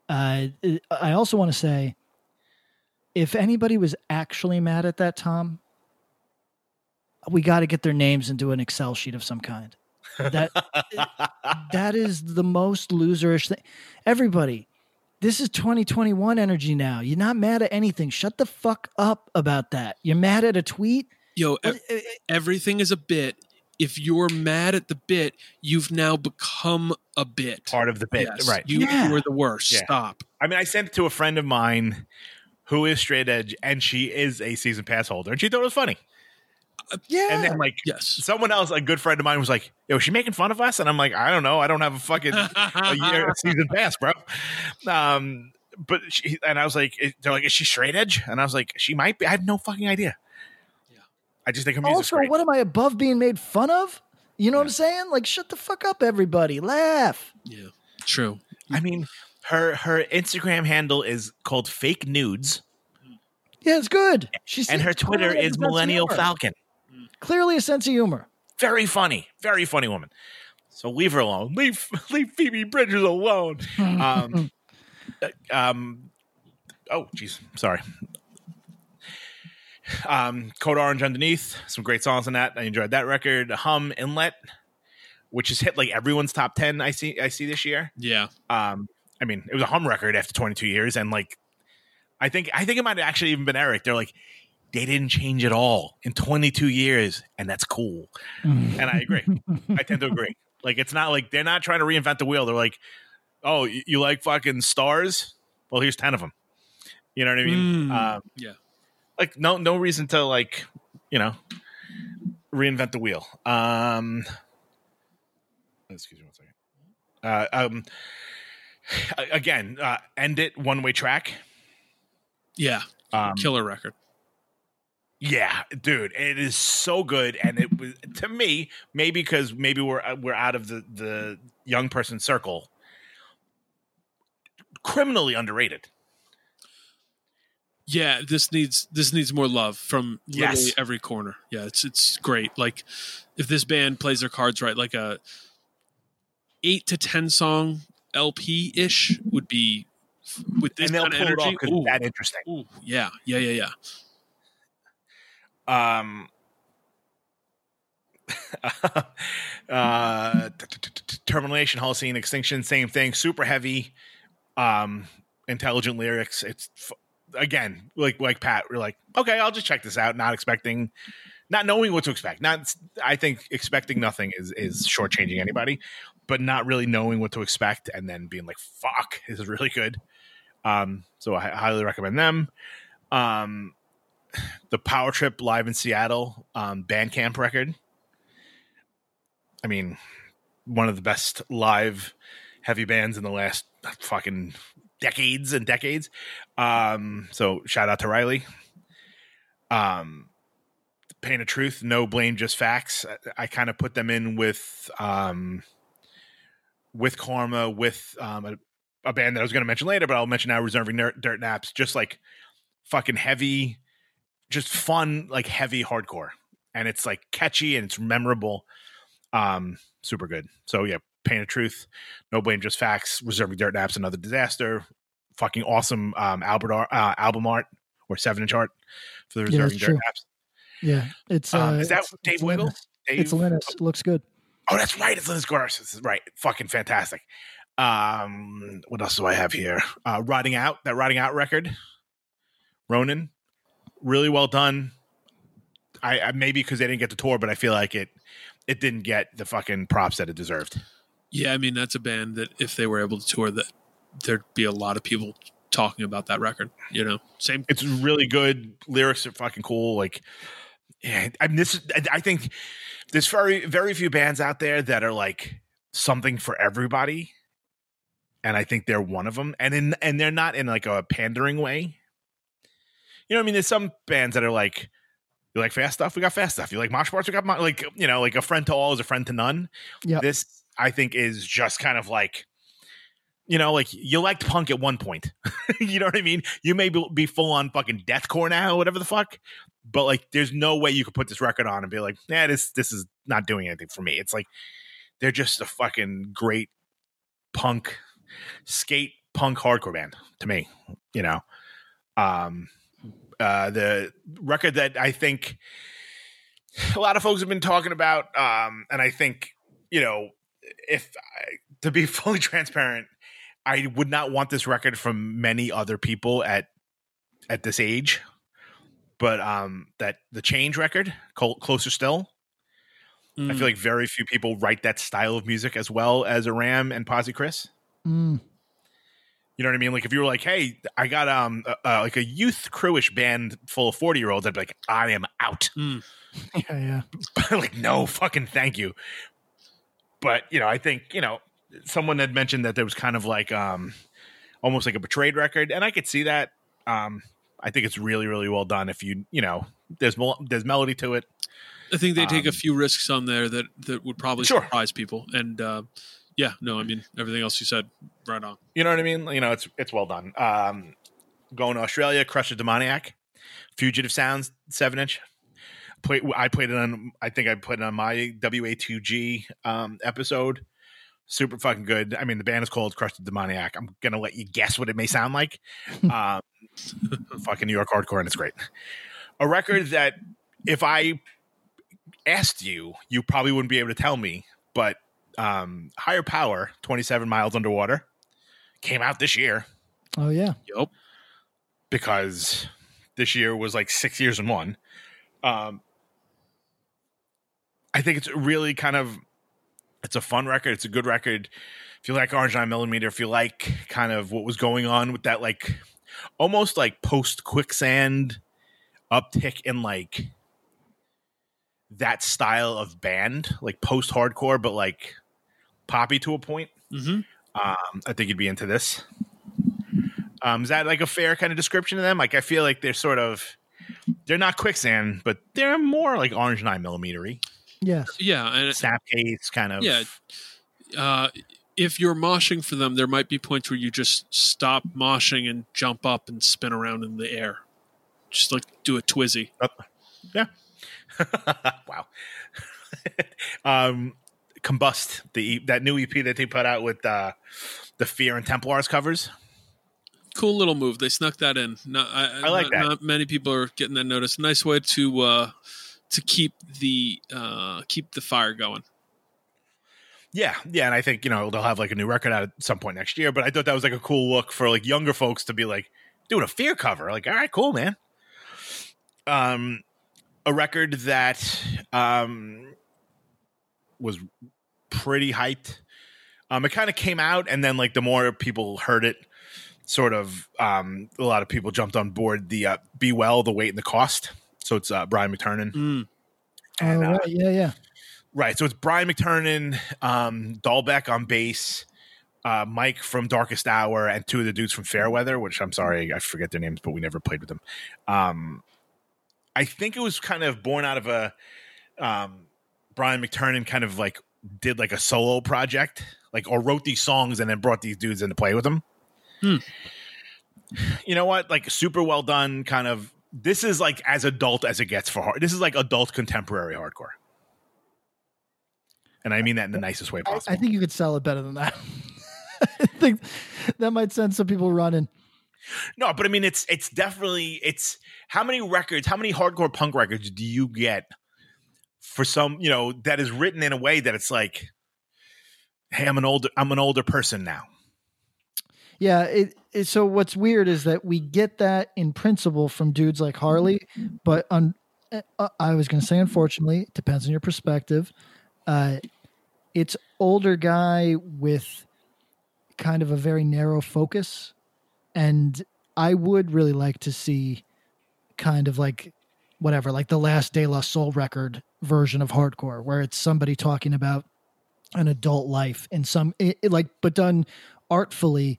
uh, I also want to say, if anybody was actually mad at that, Tom, we got to get their names into an Excel sheet of some kind. That that is the most loserish thing. Everybody, this is 2021 energy now. You're not mad at anything. Shut the fuck up about that. You're mad at a tweet. Yo, What- ev- everything is a bit. If you're mad at the bit, you've now become a bit. Part of the bit, Yes, right? You, Yeah. you are the worst. Yeah. Stop. I mean, I sent it to a friend of mine who is straight edge, and she is a season pass holder, and she thought it was funny. Yeah. And then, like, Yes. someone else, a good friend of mine, was like, "Yo, is she making fun of us?" And I'm like, "I don't know. I don't have a fucking a year a season pass, bro." Um, but she, and I was like, "They're like, is she straight edge?" And I was like, "She might be. I have no fucking idea." Yeah. I just think her music's also, great. what am I above being made fun of? You know what I'm saying? Like, shut the fuck up, everybody. Laugh. Yeah. True. I mean, her her Instagram handle is called fake nudes, Yeah, it's good. She's and her Twitter clearly has a is millennial falcon. Clearly a sense of humor. very funny, very funny woman. So leave her alone. Leave leave Phoebe Bridgers alone. Um, uh, um, oh, jeez, sorry. Um, Code Orange underneath, some great songs on that. I enjoyed that record. Hum Inlet, which has hit like everyone's top ten. I see. I see this year. Yeah. Um, I mean, it was a Hum record after 22 years, and like, I think I think it might have actually even been Eric. They're like, they didn't change at all in 22 years, and that's cool. and I agree. I tend to agree. Like, it's not like they're not trying to reinvent the wheel. They're like, oh, you, like fucking stars? Well, here's 10 of them. You know what I mean? Mm. Um, Yeah. like, no, no reason to like, you know, reinvent the wheel. Um, excuse me one second. Uh, um, again, uh, end it one way track. Yeah. Um, Killer record. Yeah, dude, it is so good, and it was to me maybe because maybe we're uh, we're out of the the young person circle. Criminally underrated. Yeah, this needs this needs more love from literally Yes. every corner. Yeah, it's it's great. Like if this band plays their cards right, like a eight to ten song LP ish would be with this and they'll kind pull of it off Ooh, that interesting. ooh, yeah, yeah, yeah, yeah. Um, uh, termination, Holocene, extinction, same thing. Super heavy, um, intelligent lyrics. It's f- again like like Pat. We're like, okay, I'll just check this out. Not expecting, not knowing what to expect. Not, I think expecting nothing is is shortchanging anybody, but not really knowing what to expect and then being like, fuck, this is really good. Um, so I highly recommend them. Um, the Power Trip live in Seattle um, Bandcamp record. I mean, one of the best live heavy bands in the last fucking decades and decades. Um, so shout out to Riley. Um, Pain of Truth, No Blame, Just Facts. I, I kind of put them in with um, with Karma, with um, a, a band that I was going to mention later, but I'll mention now. Reserving Dirt, Dirt Naps, just like fucking heavy just fun, like heavy hardcore, and it's like catchy and it's memorable. Um, super good. So yeah, Pain of Truth, No Blame, Just Facts, Reserving Dirt Naps, Another Disaster, fucking awesome um, Albert art, uh, album art or seven inch art for the Reserving that's Dirt. Naps. Yeah, it's uh, Um, is that it's- Dave it's Wiggle? Linus. Dave? It's Linus. It looks good. Oh, that's right. It's Linus. This right. Fucking fantastic. Um, what else do I have here? Uh, Riding Out, that Riding Out record. Ronan, really well done. I, I maybe because they didn't get the tour, but I feel like it it didn't get the fucking props that it deserved. Yeah, I mean that's a band that if they were able to tour, that there'd be a lot of people talking about that record. You know, same. It's really good. Lyrics are fucking cool. Like, yeah, I mean, this. I- I think there's very very few bands out there that are like something for everybody, and I think they're one of them. And in and they're not in like a pandering way. You know, I mean, there's some bands that are like. You like fast stuff? We got fast stuff. You like mosh parts? We got like you know, like a friend to all is a friend to none. Yeah. This I think is just kind of like, you know, like you liked punk at one point. you know what I mean? You may be be full on fucking deathcore now, whatever the fuck. but like there's no way you could put this record on and be like, yeah, this this is not doing anything for me. It's like they're just a fucking great punk skate punk hardcore band to me, you know. Um uh the record that I think a lot of folks have been talking about um and I think, you know, if I, to be fully transparent, I would not want this record from many other people at at this age. But um that the change record, Col- closer still, I Mm. feel like very few people write that style of music as well as Aram and Posy Chris. Mm. You know what I mean? Like if you were like, "Hey, I got um uh, uh, like a youth crewish band full of forty year olds," I'd be like, "I am out." Mm. Yeah, yeah. like, no, fucking thank you. But you know, I think you know someone had mentioned that there was kind of like um almost like a betrayed record, and I could see that. Um, I think it's really, really well done. If you you know, there's mel- there's melody to it. I think they take a Um, few risks on there that that would probably Sure. surprise people. And uh, yeah, no, I mean everything else you said, right on. You know what I mean? You know, it's it's well done. Um, going to Australia, Crush the Demoniac, Fugitive Sounds, seven inch. Play, I played it on. I think I put it on my WA2G um, episode. Super fucking good. I mean, the band is called Crush the Demoniac. I'm gonna let you guess what it may sound like. um, fucking New York hardcore, and it's great. A record that if I asked you, you probably wouldn't be able to tell me. But um, Higher Power, 27 Miles Underwater, came out this year Oh yeah. Yep. because this year was like six years in one. Um, I think it's really kind of it's a fun record. It's a good record. If you like Orange Nine Millimeter, if you like kind of what was going on with that, like almost like post quicksand uptick in like that style of band, like post hardcore, but like poppy to a point. hmm Um, I think you'd be into this. Um, is that like a fair kind of description of them? Like, I feel like they're sort of they're not quicksand, but they're more like orange nine millimetery Yes. Yeah, and snapcase kind of. Yeah. uh, if you're moshing for them, there might be points where you just stop moshing and jump up and spin around in the air, just like do a twizzy. yeah. wow. um, combust the that new EP that they put out with uh, the Fear and Templars covers. Cool little move. They snuck that in. Not, I, I like not, that. Not many people are getting that notice. Nice way to uh, to keep the uh, keep the fire going. Yeah, yeah, and I think you know they'll have like a new record out at some point next year. But I thought that was like a cool look for like younger folks to be like doing a fear cover. Like, all right, cool, man. Um, a record that um was pretty hyped. Um, it kind of came out, and then like the more people heard it, sort of um, a lot of people jumped on board the uh, "Be Well, the Weight and the Cost." So it's uh, Brian McTernan. Mm. And, oh, uh, right. Yeah, yeah. Right. So it's Brian McTernan, um, Dalbec on bass, uh, Mike from Darkest Hour, and two of the dudes from Fairweather, which I'm sorry, I forget their names, but we never played with them. Um, I think it was kind of born out of a um, Brian McTernan kind of like did like a solo project, like or wrote these songs and then brought these dudes in to play with them. Hmm. You know what? Like super well done. Kind of. This is like as adult as it gets for hard. This is like adult contemporary hardcore and I mean that in the nicest way I, possible. I think you could sell it better than that. I think that might send some people running. no, but I mean it's it's definitely it's how many records, how many hardcore punk records do you get for some, you know, that is written in a way that it's like, hey, I'm an older I'm an older person now. Yeah. It, it, so what's weird is that we get that in principle from dudes like Harley, but on, uh, I was going to say, unfortunately, it depends on your perspective. Uh, it's older guy with kind of a very narrow focus, and I would really like to see kind of like whatever, like the last De La Soul record version of hardcore, where it's somebody talking about an adult life in some it, it, like, but done artfully,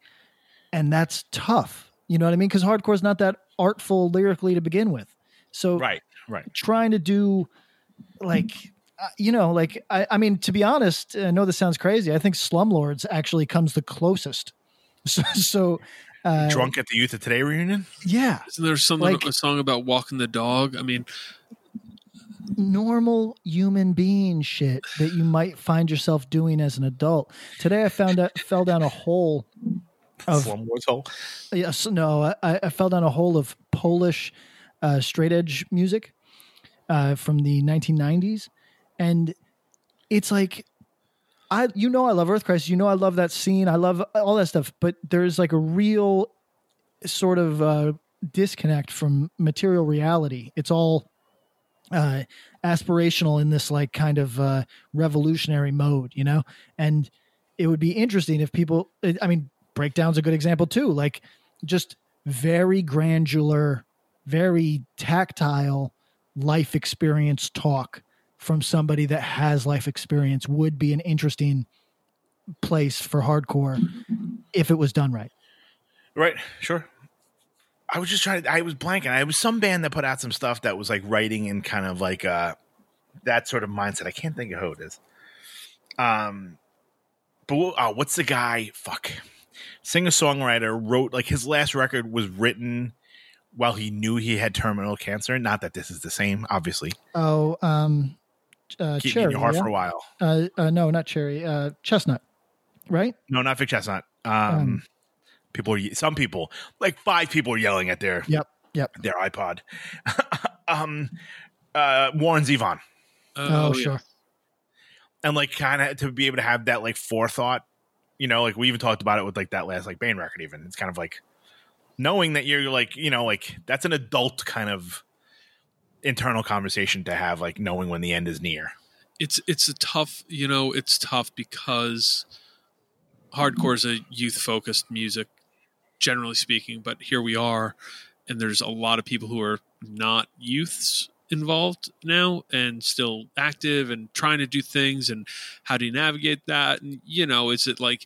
and that's tough. You know what I mean? Because hardcore is not that artful lyrically to begin with. So Right, right. trying to do like uh, you know like I, I mean to be honest i know this sounds crazy i think slumlords actually comes the closest so, so Uh, Drunk at the Youth of Today reunion. Yeah, Isn't there something Like- a song about walking the dog? I mean, normal human being shit that you might find yourself doing as an adult. Today, I found out fell down a hole of Slumlord's hole. yes, no, I, I fell down a hole of Polish uh, straight edge music uh, from the 1990s, and it's like. I, you know, I love Earth Crisis. You know, I love that scene. I love all that stuff. But there's like a real sort of uh, disconnect from material reality. It's all uh, aspirational in this like kind of uh, revolutionary mode, you know. And it would be interesting if people. I mean, breakdown's a good example too. Like just very granular, very tactile life experience talk from somebody that has life experience would be an interesting place for hardcore if it was done right. Right. Sure. I was just trying to, I was blanking. I was some band that put out some stuff that was like writing in kind of like uh that sort of mindset. I can't think of who it is. Um, but what- oh, what's the guy? Fuck. Singer songwriter wrote like his last record was written while he knew he had terminal cancer. Not that this is the same, obviously. Oh, um, uh, Keep cherry. in your heart yeah? for a while. Uh, uh, no, not cherry. Uh, chestnut. Right? No, not Vic Chesnutt. Um, Um, people, are, some people, like five people, are yelling at their Yep. Yep. their iPod. um, uh, Warren Zevon, Oh, yeah. sure. and like kind of to be able to have that like forethought, you know, like we even talked about it with like that last like Bane record. Even it's kind of like knowing that you're like you know like that's an adult kind of internal conversation to have, like knowing when the end is near. it's it's a tough you know it's tough because hardcore is a youth focused music generally speaking but here we are and there's a lot of people who are not youths involved now and still active and trying to do things and how do you navigate that? And you know is it like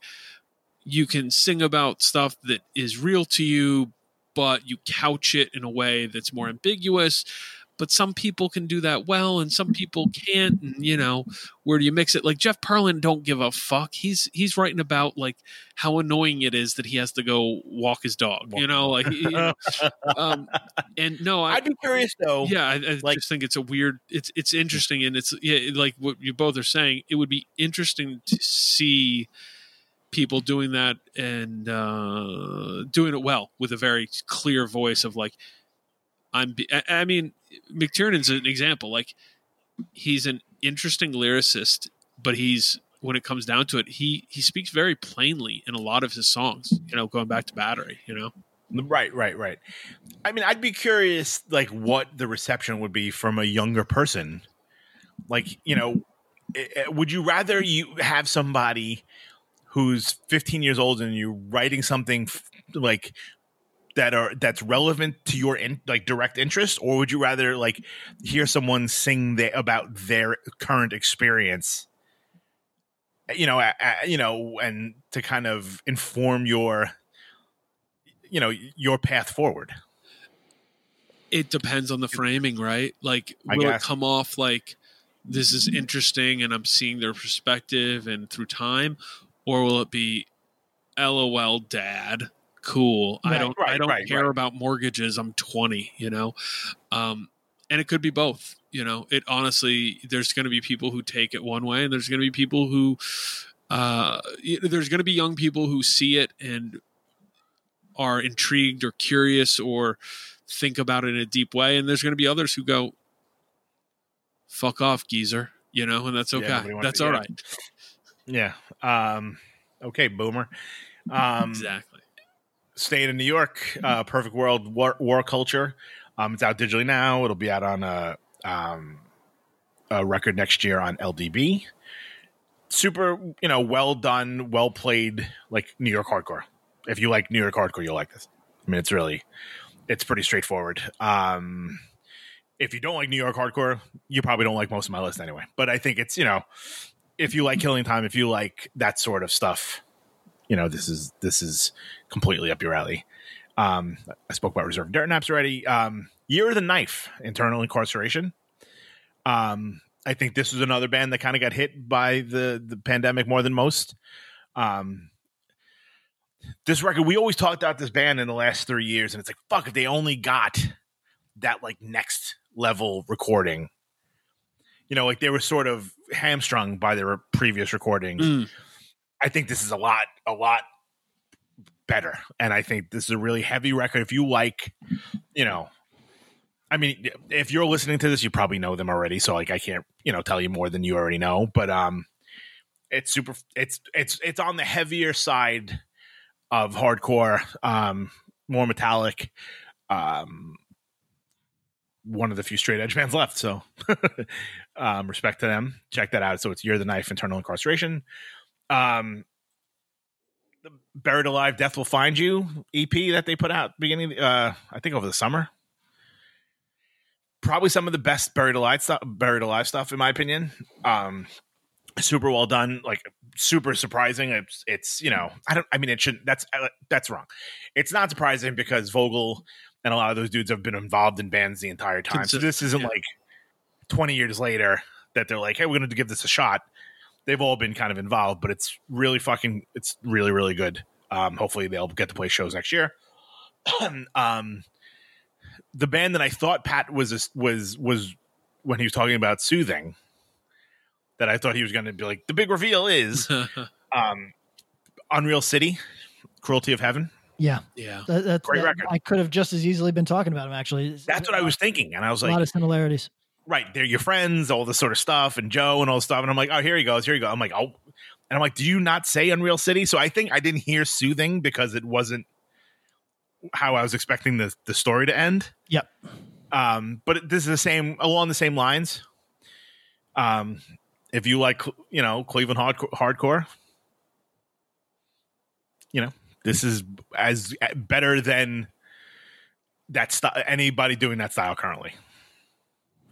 you can sing about stuff that is real to you but you couch it in a way that's more ambiguous but some people can do that well and some people can't and you know where do you mix it like jeff perlin don't give a fuck he's he's writing about like how annoying it is that he has to go walk his dog you know like you know, um and no I, I'd be curious though. yeah i, I like- just think it's a weird it's it's interesting and it's yeah like what you both are saying it would be interesting to see people doing that and uh doing it well with a very clear voice of like i'm I mean McTernan's an example like he's an interesting lyricist but he's when it comes down to it he he speaks very plainly in a lot of his songs you know going back to battery you know Right, right, right. I mean, I'd be curious, like, what the reception would be from a younger person. Like, you know, eh, eh, would you rather you have somebody who's 15 years old and you writing something f- like that are that's relevant to your in, like direct interest, or would you rather like hear someone sing the, about their current experience? You know, you know, and to kind of inform your you know your path forward it depends on the framing, right? Like, will it come off like this is interesting and I'm seeing their perspective and through time, or will it be, "LOL, Dad, cool. I don't, I don't right, care right. about mortgages. I'm 20, you know." Um, and it could be both. You know, it honestly, there's going to be people who take it one way, and there's going to be people who, uh, there's going to be young people who see it and are intrigued or curious or think about it in a deep way and there's going to be others who go fuck off geezer you know and that's okay wants that's all yeah. right Yeah. Um, okay, boomer. Um, exactly staying in New York, uh, Perfect World War, War Culture. Um, it's out digitally now. It'll be out on a, um, a record next year on LDB. Super, you know, well done, well played, like New York hardcore. If you like New York hardcore, you'll like this. I mean, it's really, it's pretty straightforward. Um, if you don't like New York hardcore, you probably don't like most of my list anyway. But I think it's, you know, if you like Killing Time, if you like that sort of stuff, you know, this is this is completely up your alley. Um, I spoke about Reserve Dirt Naps already. Um, Year of the Knife, Internal Incarceration. Um, I think this was another band that kind of got hit by the the pandemic more than most. Um, this record, we always talked about this band in the last three years, and it's like, fuck, if they only got that like next level recording, you know, like they were sort of hamstrung by their previous recordings. Mm. I think this is a lot, a lot better. And I think this is a really heavy record. If you like, you know, I mean, if you're listening to this, you probably know them already. So like, I can't, you know, tell you more than you already know. But um, it's super. It's it's it's on the heavier side of hardcore. Um, more metallic. Um, one of the few straight edge bands left. So, um, respect to them. Check that out. So it's Year of the Knife, Internal Incarceration. Um, Buried Alive, Death Will Find You EP that they put out beginning, uh, I think over the summer. Probably some of the best Buried Alive stuff, Buried Alive stuff, in my opinion. Um, super well done, like super surprising. It's, it's you know, I don't, I mean, it shouldn't. That's uh, that's wrong. It's not surprising because Vogel and a lot of those dudes have been involved in bands the entire time. So this isn't yeah. like 20 years later that they're like, hey, we're going to give this a shot. They've all been kind of involved, but it's really fucking, it's really, really good. Um, hopefully they'll get to play shows next year. um, the band that I thought Pat was, a, was, was when he was talking about soothing, that I thought he was going to be like, the big reveal is um, Unreal City, Cruelty of Heaven. Yeah, yeah. that, that's Great that- record. I could have just as easily been talking about him. Actually, That's what I was thinking. And I was like, a lot of similarities. Right, they're your friends, all this sort of stuff, and Joe and all this stuff. And I'm like, oh, here he goes, here he goes. I'm like, oh, and I'm like, do you not say Unreal City? So I think I didn't hear soothing because it wasn't how I was expecting the the story to end. Yep. Um, but this is the same along the same lines. Um, if you like, you know, Cleveland hardcore, hardcore, you know, this is as better than that style. Anybody doing that style currently.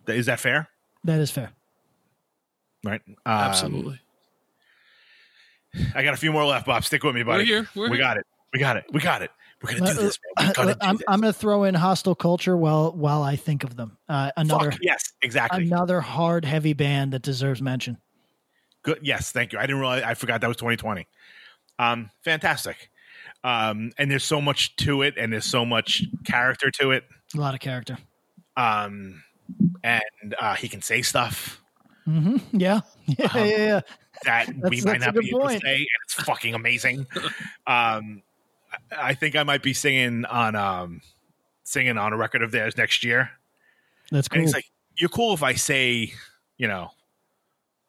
Is that fair? That is fair. Right. Um, Absolutely. I got a few more left, Bob. Stick with me, buddy. We're here. We're we here. got it. We got it. We got it. We're gonna do this, man. We're gonna do I'm. I'm going to throw in hostile culture while while I think of them. Uh, another Fuck, yes, exactly. another hard heavy band that deserves mention. Good. Yes, thank you. I didn't realize. I forgot that was 2020. Um, fantastic. Um, and there's so much to it, and there's so much character to it. A lot of character. Um, and uh, he can say stuff hmm Yeah, yeah, Um, yeah, yeah. that we might not be able to say, and it's fucking amazing. um, I think I might be singing on um, singing on a record of theirs next year. That's And cool. he's like, "You're cool if I say, you know,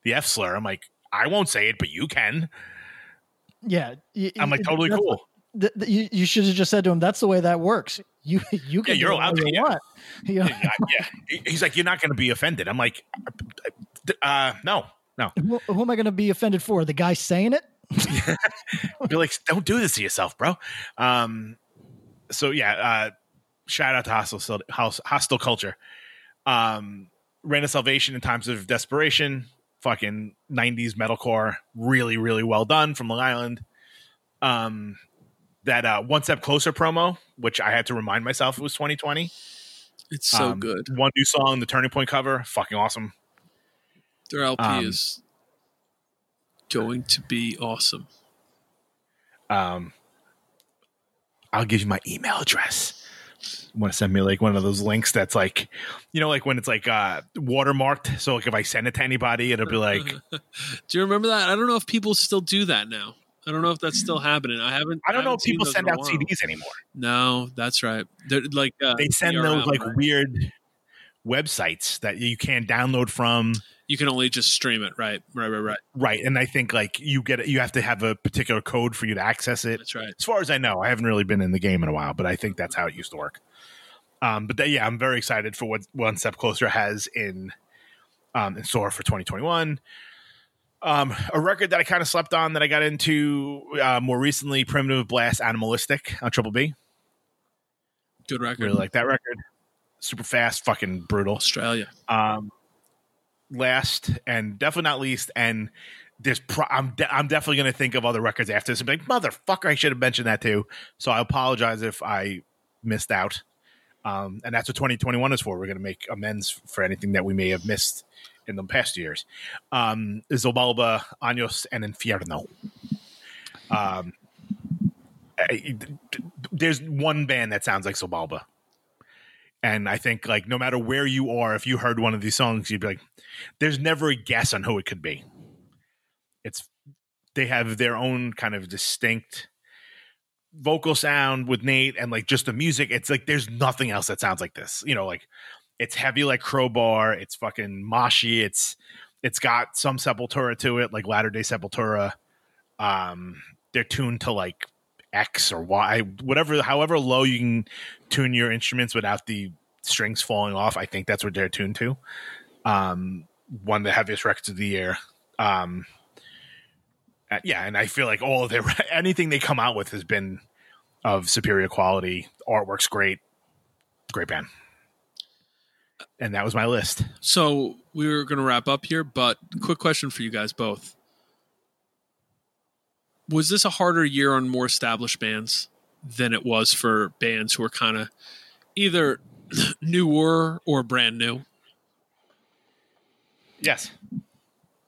the F slur." I'm like, "I won't say it, but you can." yeah, y- I'm like, "Totally cool." th- th- you, you should have just said to him, "That's the way that works." You you can yeah, you're do it all allowed to, you yeah. want. You know, yeah, yeah. He's like, "You're not going to be offended." I'm like, uh, "No, no." who, who am I going to be offended for? The guy saying it? Be like, "Don't do this to yourself, bro." Um, so yeah, uh, shout out to hostile hostile culture. Um, Reign of Salvation in times of desperation, fucking '90s metalcore, really, really well done from Long Island. Um, that uh, one step closer promo, which I had to remind myself it was 2020. It's so Um, good. One new song, the Turning Point cover, fucking awesome. Their LP um, is going to be awesome. Um, I'll give you my email address. Want to send me like one of those links that's like, you know, like when it's like uh watermarked. So like if I send it to anybody, it'll be like, Do you remember that? I don't know if people still do that now. I don't know if that's still happening. I haven't. I don't know haven't if people send out. CDs anymore. No, that's right. They're like uh, They send PRM, those like right? weird websites that you can't download from. You can only just stream it. Right, right, right, right. Right, and I think like you get it, you have to have a particular code for you to access it. That's right. As far as I know, I haven't really been in the game in a while, but I think that's how it used to work. Um, but that, yeah, I'm very excited for what One Step Closer has in um, in store for 2021. Um, a record that I kind of slept on that I got into uh, more recently, Primitive Blast Animalistic on Triple B. Good record. Really like that record. Super fast, fucking brutal. Australia. Um, last and definitely not least, and there's pro- I'm de- I'm definitely going to think of other records after this and be like, motherfucker, I should have mentioned that too. So I apologize if I missed out. Um, and that's what 2021 is for. We're going to make amends for anything that we may have missed in the past years. Um, Xibalba, Años, and Infierno. Um, I- there's one band that sounds like Xibalba. And I think like no matter where you are, if you heard one of these songs, you'd be like, there's never a guess on who it could be. It's they have their own kind of distinct vocal sound with Nate and like just the music. It's like there's nothing else that sounds like this. You know, like it's heavy like crowbar, it's fucking moshy, it's it's got some sepultura to it, like latter day sepultura. Um they're tuned to like X or Y, whatever, however low you can tune your instruments without the strings falling off. I think that's what they're tuned to. Um, one of the heaviest records of the year. Um, uh, yeah, and I feel like all of their anything they come out with has been of superior quality. Artwork's great, great band. And that was my list. So we were going to wrap up here, but quick question for you guys both: Was this a harder year on more established bands than it was for bands who are kind of either newer or brand new? Yes.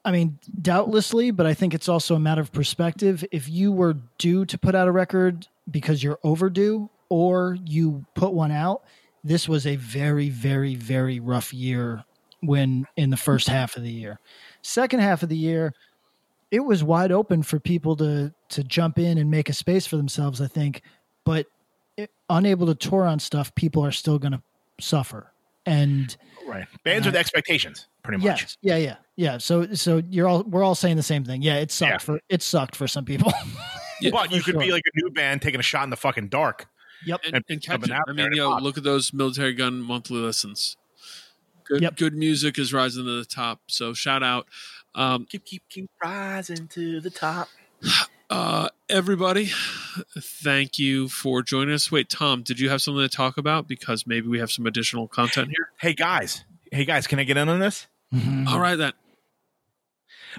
I mean, doubtlessly, but I think it's also a matter of perspective. If you were due to put out a record because you're overdue or you put one out, this was a very, very, very rough year when in the first half of the year. Second half of the year, it was wide open for people to to jump in and make a space for themselves, I think, but it, unable to tour on stuff, people are still going to suffer. And Right. Bands with expectations, pretty much. Yes. Yeah, yeah, yeah. So, so you're all we're all saying the same thing. Yeah, it sucked Yeah. for it sucked for some people. but you for could be like a new band taking a shot in the fucking dark. yep. and, And and catch coming out I mean, to yo, pop. look at those Militarie Gun monthly listens. Good, Yep. good music is rising to the top. So shout out, um, Keep keep keep rising to the top. uh, everybody. Thank you for joining us. Wait, Tom, did you have something to talk about? Because maybe we have some additional content here. Hey guys. Hey guys, can I get in on this? All right, then.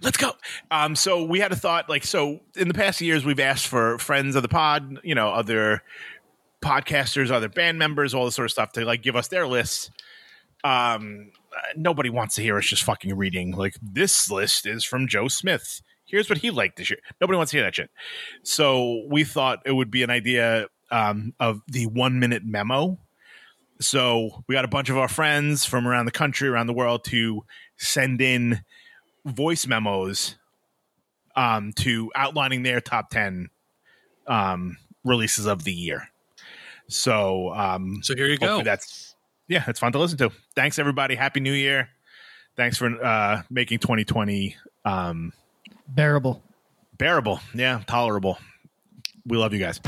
Let's go. Um, so we had a thought, like, so in the past years, we've asked for friends of the pod, you know, other podcasters, other band members, all this sort of stuff to like give us their lists. Um, nobody wants to hear us just fucking reading like this list is from Joe Smith. Here's what he liked this year. Nobody wants to hear that shit. So we thought it would be an idea um, of the one minute memo. So we got a bunch of our friends from around the country, around the world to send in voice memos um, to outlining their top 10 um, releases of the year. So, um, So here you go. That's yeah, it's fun to listen to. Thanks everybody. Happy New Year. Thanks for uh, making 2020 um, Bearable. bearable. Yeah, tolerable. We love you guys.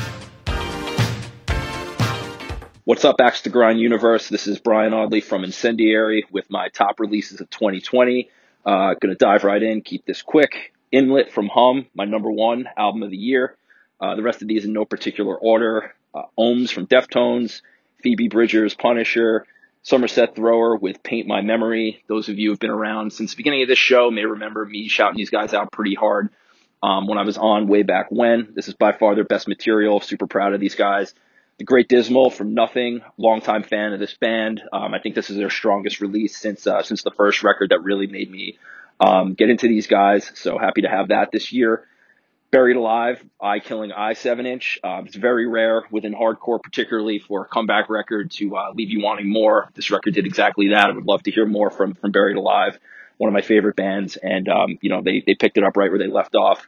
What's up, Axe to Grind Universe? This is Brian Audley from Incendiary with my top releases of 2020. Uh, gonna dive right in, keep this quick. Inlet from Hum, my number one album of the year. Uh, the rest of these in no particular order. Uh, Ohms from Deftones, Phoebe Bridgers, Punisher, Somerset Thrower with Paint My Memory. Those of you who have been around since the beginning of this show may remember me shouting these guys out pretty hard um, when I was on way back when. This is by far their best material. Super proud of these guys. The Great Dismal from Nothing, longtime fan of this band. Um, I think this is their strongest release since uh, since the first record that really made me um, get into these guys. So happy to have that this year. Buried Alive, Eye Killing Eye 7 inch. Um, it's very rare within hardcore, particularly for a comeback record to uh, leave you wanting more. This record did exactly that. I would love to hear more from, from Buried Alive, one of my favorite bands. And, um, you know, they, they picked it up right where they left off.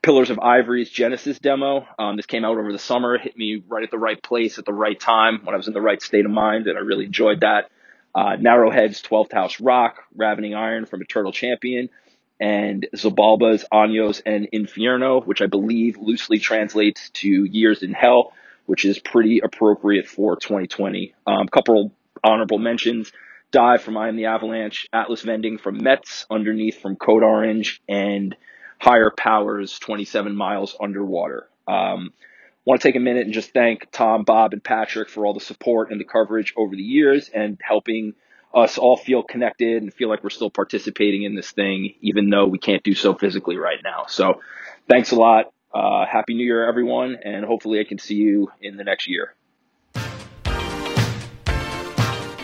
Pillars of Ivory's Genesis demo. Um, this came out over the summer, hit me right at the right place at the right time when I was in the right state of mind, and I really enjoyed that. Uh, Narrowhead's 12th House Rock, Ravening Iron from Eternal Champion, and Xibalba's Años and Infierno, which I believe loosely translates to Years in Hell, which is pretty appropriate for 2020. Um, couple honorable mentions. Dive from I Am the Avalanche, Atlas Vending from METZ, Underneath from Code Orange, and Higher Powers 27 Miles Underwater. Um, want to take a minute and just thank Tom, Bob, and Patrick for all the support and the coverage over the years and helping us all feel connected and feel like we're still participating in this thing, even though we can't do so physically right now. So thanks a lot. Uh, Happy New Year, everyone, and hopefully I can see you in the next year.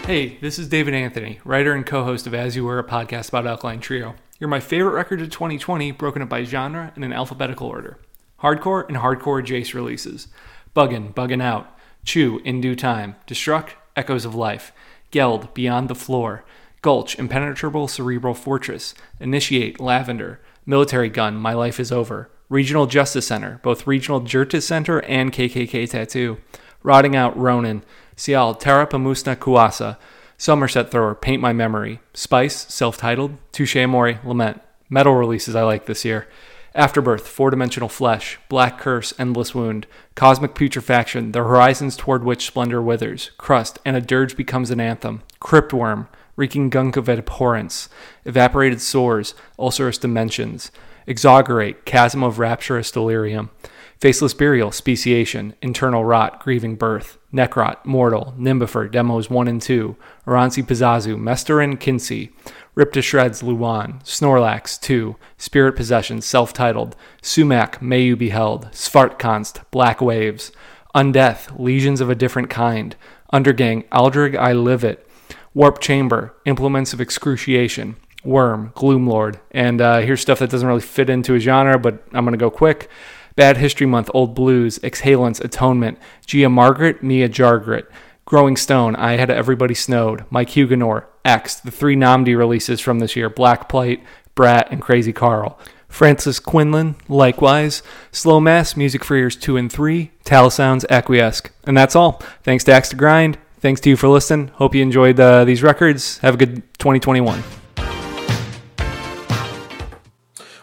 Hey, this is David Anthony, writer and co host of As You Were, a podcast about Alkaline Trio. You're my favorite record of 2020, broken up by genre and in alphabetical order. Hardcore and Hardcore Jace releases. Buggin', Buggin' Out. Chew, In Due Time. Destruct, Echoes of Life. Geld, Beyond the Floor. Gulch, Impenetrable Cerebral Fortress. Initiate, Lavender. Militarie Gun, My Life is Over. Regional Justice Center, both Regional Justice Center and KKK Tattoo. Rotting Out, Ronin. Sial, Terra Pamusna Kuasa. Somerset Thrower, Paint My Memory. Spice, self titled. Touché Amoré, Lament. Metal releases I like this year. Afterbirth, Four Dimensional Flesh, Black Curse, Endless Wound, Cosmic Putrefaction, The Horizons Toward Which Splendor Withers, Crust, and a Dirge Becomes an Anthem, Cryptworm, Reeking Gunk of Abhorrence, Evaporated Sores, Ulcerous Dimensions, Exaugerate, Chasm of Rapturous Delirium, Faceless Burial, Speciation, Internal Rot, Grieving Birth, Necrot, Mortal, Nimbifer, Demos 1 and 2, Oranssi Pazuzu, Mestarin Kynsi, Rip to Shreds, Luan, Snorlax 2, Spirit Possession, self titled, Sumac, May You Be Held, Svartkonst, Black Waves, Undeath, Lesions of a Different Kind, Undergang, Aldrig i livet, Warp Chamber, Implements of Excruciation, Worm, Gloomlord, and uh, here's stuff that doesn't really fit into a genre, but I'm going to go quick. Bad History Month, Old Blues, Exhalants, Atonement, Gia Margaret, Mia Gargret, Growing Stone, I Had Everybody Snowed, Mike Huguenor, X, the three Nnamdi releases from this year, Black Plate, Brat, and Krazy Karl. Frances Quinlan, likewise. Slow Mass, Music for Ears 2 and 3, Talisounds, Acquiesce. And that's all. Thanks to Axe to Grind. Thanks to you for listening. Hope you enjoyed uh, these records. Have a good 2021.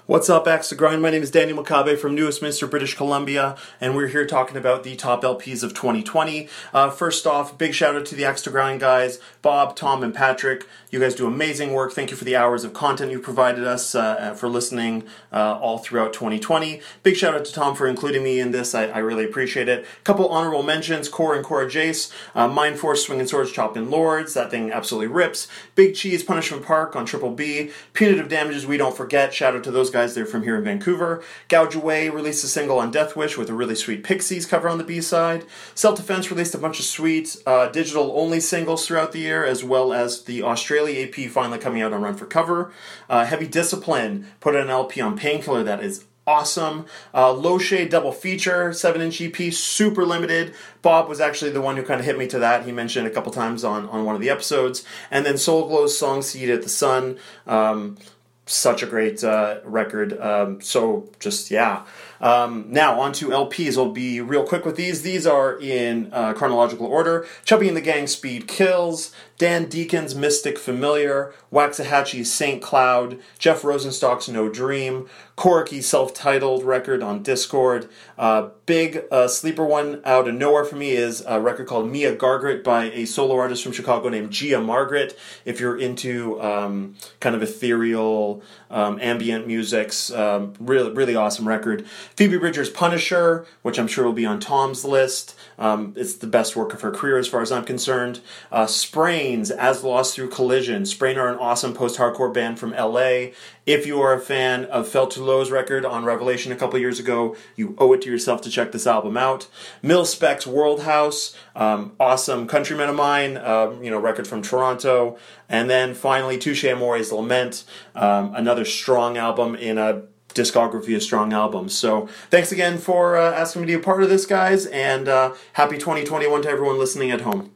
What's up, Axe to Grind? My name is Daniel Makabe from New Westminster, British Columbia, and we're here talking about the top LPs of 2020. Uh, first off, big shout out to the Axe to Grind guys, Bob, Tom, and Patrick. You guys do amazing work. Thank you for the hours of content you provided us, uh, for listening uh, all throughout 2020. Big shout out to Tom for including me in this. I, I really appreciate it. Couple honorable mentions Core and Cora Jace, uh, Mind Force, Swinging Swords, Chopping Lords. That thing absolutely rips. Big Cheese, Punishment Park on Triple B. Punitive Damages, We Don't Forget. Shout out to those guys. They're from here in Vancouver. Gouge Away released a single on Death Wish with a really sweet Pixies cover on the B side. Self Defense released a bunch of sweet uh, digital only singles throughout the year, as well as the Australia AP finally coming out on Run for Cover. Uh, Heavy Discipline put an LP on Painkiller that is awesome. Uh, Low Shade double feature, 7 inch EP, super limited. Bob was actually the one who kind of hit me to that. He mentioned it a couple times on, on one of the episodes. And then Soul Glo's song Seed at the Sun. Um, such a great uh, record. Um, so just yeah. Um, now on to LPs. I'll be real quick with these. These are in uh, chronological order. Chubby and the Gang Speed Kills, Dan Deacon's Mystic Familiar, Waxahatchee's Saint Cloud, Jeff Rosenstock's No Dream, Coriky's self-titled record on Dischord. Uh, big uh, sleeper one out of nowhere for me is a record called Mia Gargret by a solo artist from Chicago named Gia Margaret. If you're into um, kind of ethereal um, ambient musics, um, really really awesome record. Phoebe Bridgers' Punisher, which I'm sure will be on Tom's list. Um, it's the best work of her career as far as I'm concerned. Uh, As Lost Through Collision. Sprain are an awesome post-hardcore band from LA. If you are a fan of Fell Too Low's record on Revelation a couple years ago, you owe it to yourself to check this album out. Mil-Spec's World House, um, awesome countryman of mine, um, you know, record from Toronto. And then finally, Touché Amoré's Lament, um, another strong album in a discography of strong albums. So thanks again for uh, asking me to be a part of this, guys, and uh, happy 2021 to everyone listening at home.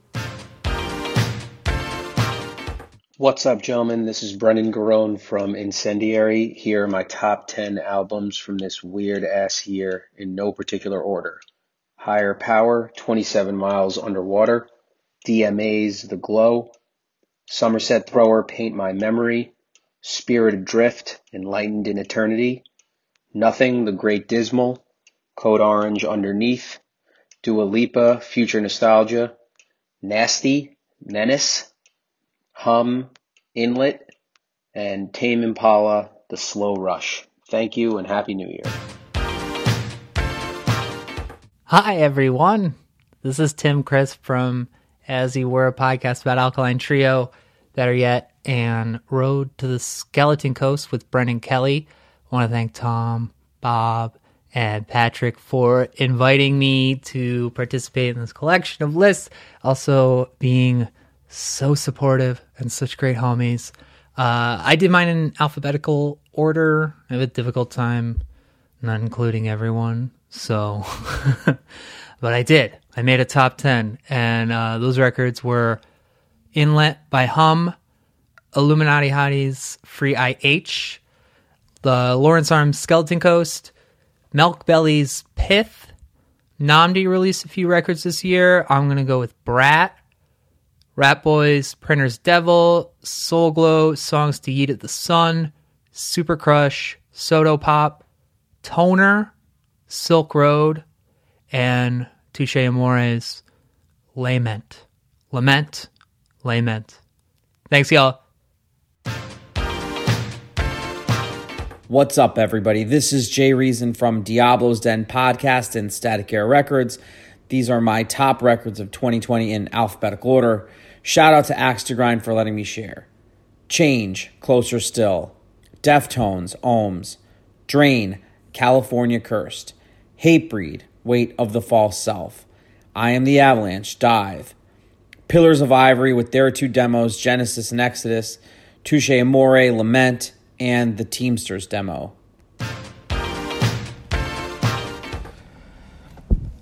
What's up, gentlemen? This is Brendan Garrone from Incendiary. Here are my top 10 albums from this weird ass year in no particular order Higher Power, 27 Miles Underwater, DMA's The Glow, Somerset Thrower, Paint My Memory, Spirit Adrift, Enlightened in Eternity, Nothing, The Great Dismal, Code Orange Underneath, Dua Lipa, Future Nostalgia, Nasty, Menace, Hum, Inlet, and Tame Impala, The Slow Rush. Thank you and Happy New Year. Hi, everyone. This is Tim Chris from As You Were, a podcast about Alkaline Trio, Better Yet, and Road to the Skeleton Coast with Brendan Kelly. I want to thank Tom, Bob, and Patrick for inviting me to participate in this collection of lists. Also, being so supportive and such great homies. Uh, I did mine in alphabetical order. I have a difficult time not including everyone. So, but I did. I made a top 10, and uh, those records were Inlet by Hum, Illuminati Hotties Free IH, the Lawrence Arms Skeleton Coast, Melkbelly's Pith. Nnamdi released a few records this year. I'm going to go with Brat, Ratboys, Printer's Devil, Soul Glo, Songs to Eat at the Sun, Super Crush, SODO Pop, Toner, Silk Road, and Touché Amoré's Lament. Lament. Lament. Thanks, y'all. What's up, everybody? This is Jay Reason from Diablo's Den Podcast and Static Air Records. These are my top records of 2020 in alphabetical order. Shout out to Axe to Grind for letting me share. Change, Closer Still. Deftones, Ohms. Drain, California Cursed. Hatebreed, Weight of the False Self. I Am the Avalanche, Dive. Pillars of Ivory with their two demos, Genesis and Exodus. Touché Amoré, Lament, and the Teamsters demo.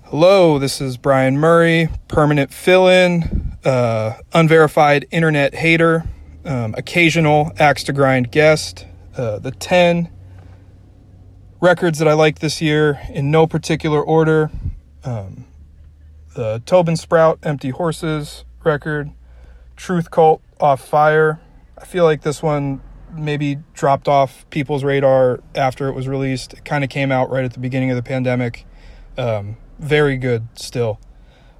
Hello, this is Brian Murray, permanent fill in, uh, unverified internet hater, um, occasional axe to grind guest. Uh, the 10 records that I like this year in no particular order um, the Tobin Sprout Empty Horses record, Truth Cult Off Fire. I feel like this one maybe dropped off people's radar after it was released. It kind of came out right at the beginning of the pandemic. Um, very good still.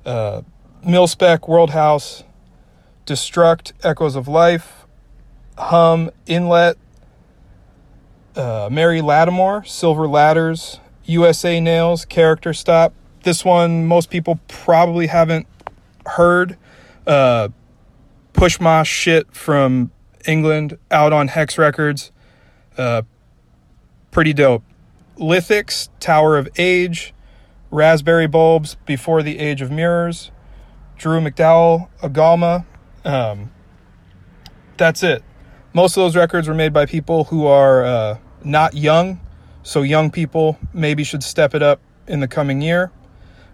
Uh, Mil-Spec, World House, Destruct, Echoes of Life, Hum, Inlet, uh, Mary Lattimore, Silver Ladders, USA Nails, Character Stop. This one most people probably haven't heard. Uh, Pushma shit from England out on Hex Records. Uh, pretty dope. Lithics, Tower of Age, Raspberry Bulbs, Before the Age of Mirrors, Drew McDowell, Agalma. Um, that's it. Most of those records were made by people who are uh, not young, so young people maybe should step it up in the coming year.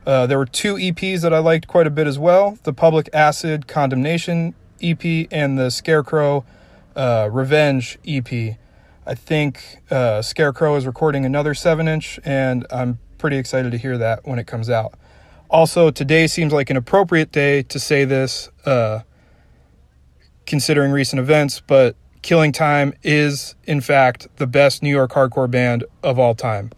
Uh, there were two EPs that I liked quite a bit as well the Public Acid Condemnation EP and the Scarecrow uh, Revenge EP. I think uh, Scarecrow is recording another 7 inch, and I'm pretty excited to hear that when it comes out. Also, today seems like an appropriate day to say this, uh, considering recent events, but Killing Time is, in fact, the best New York hardcore band of all time.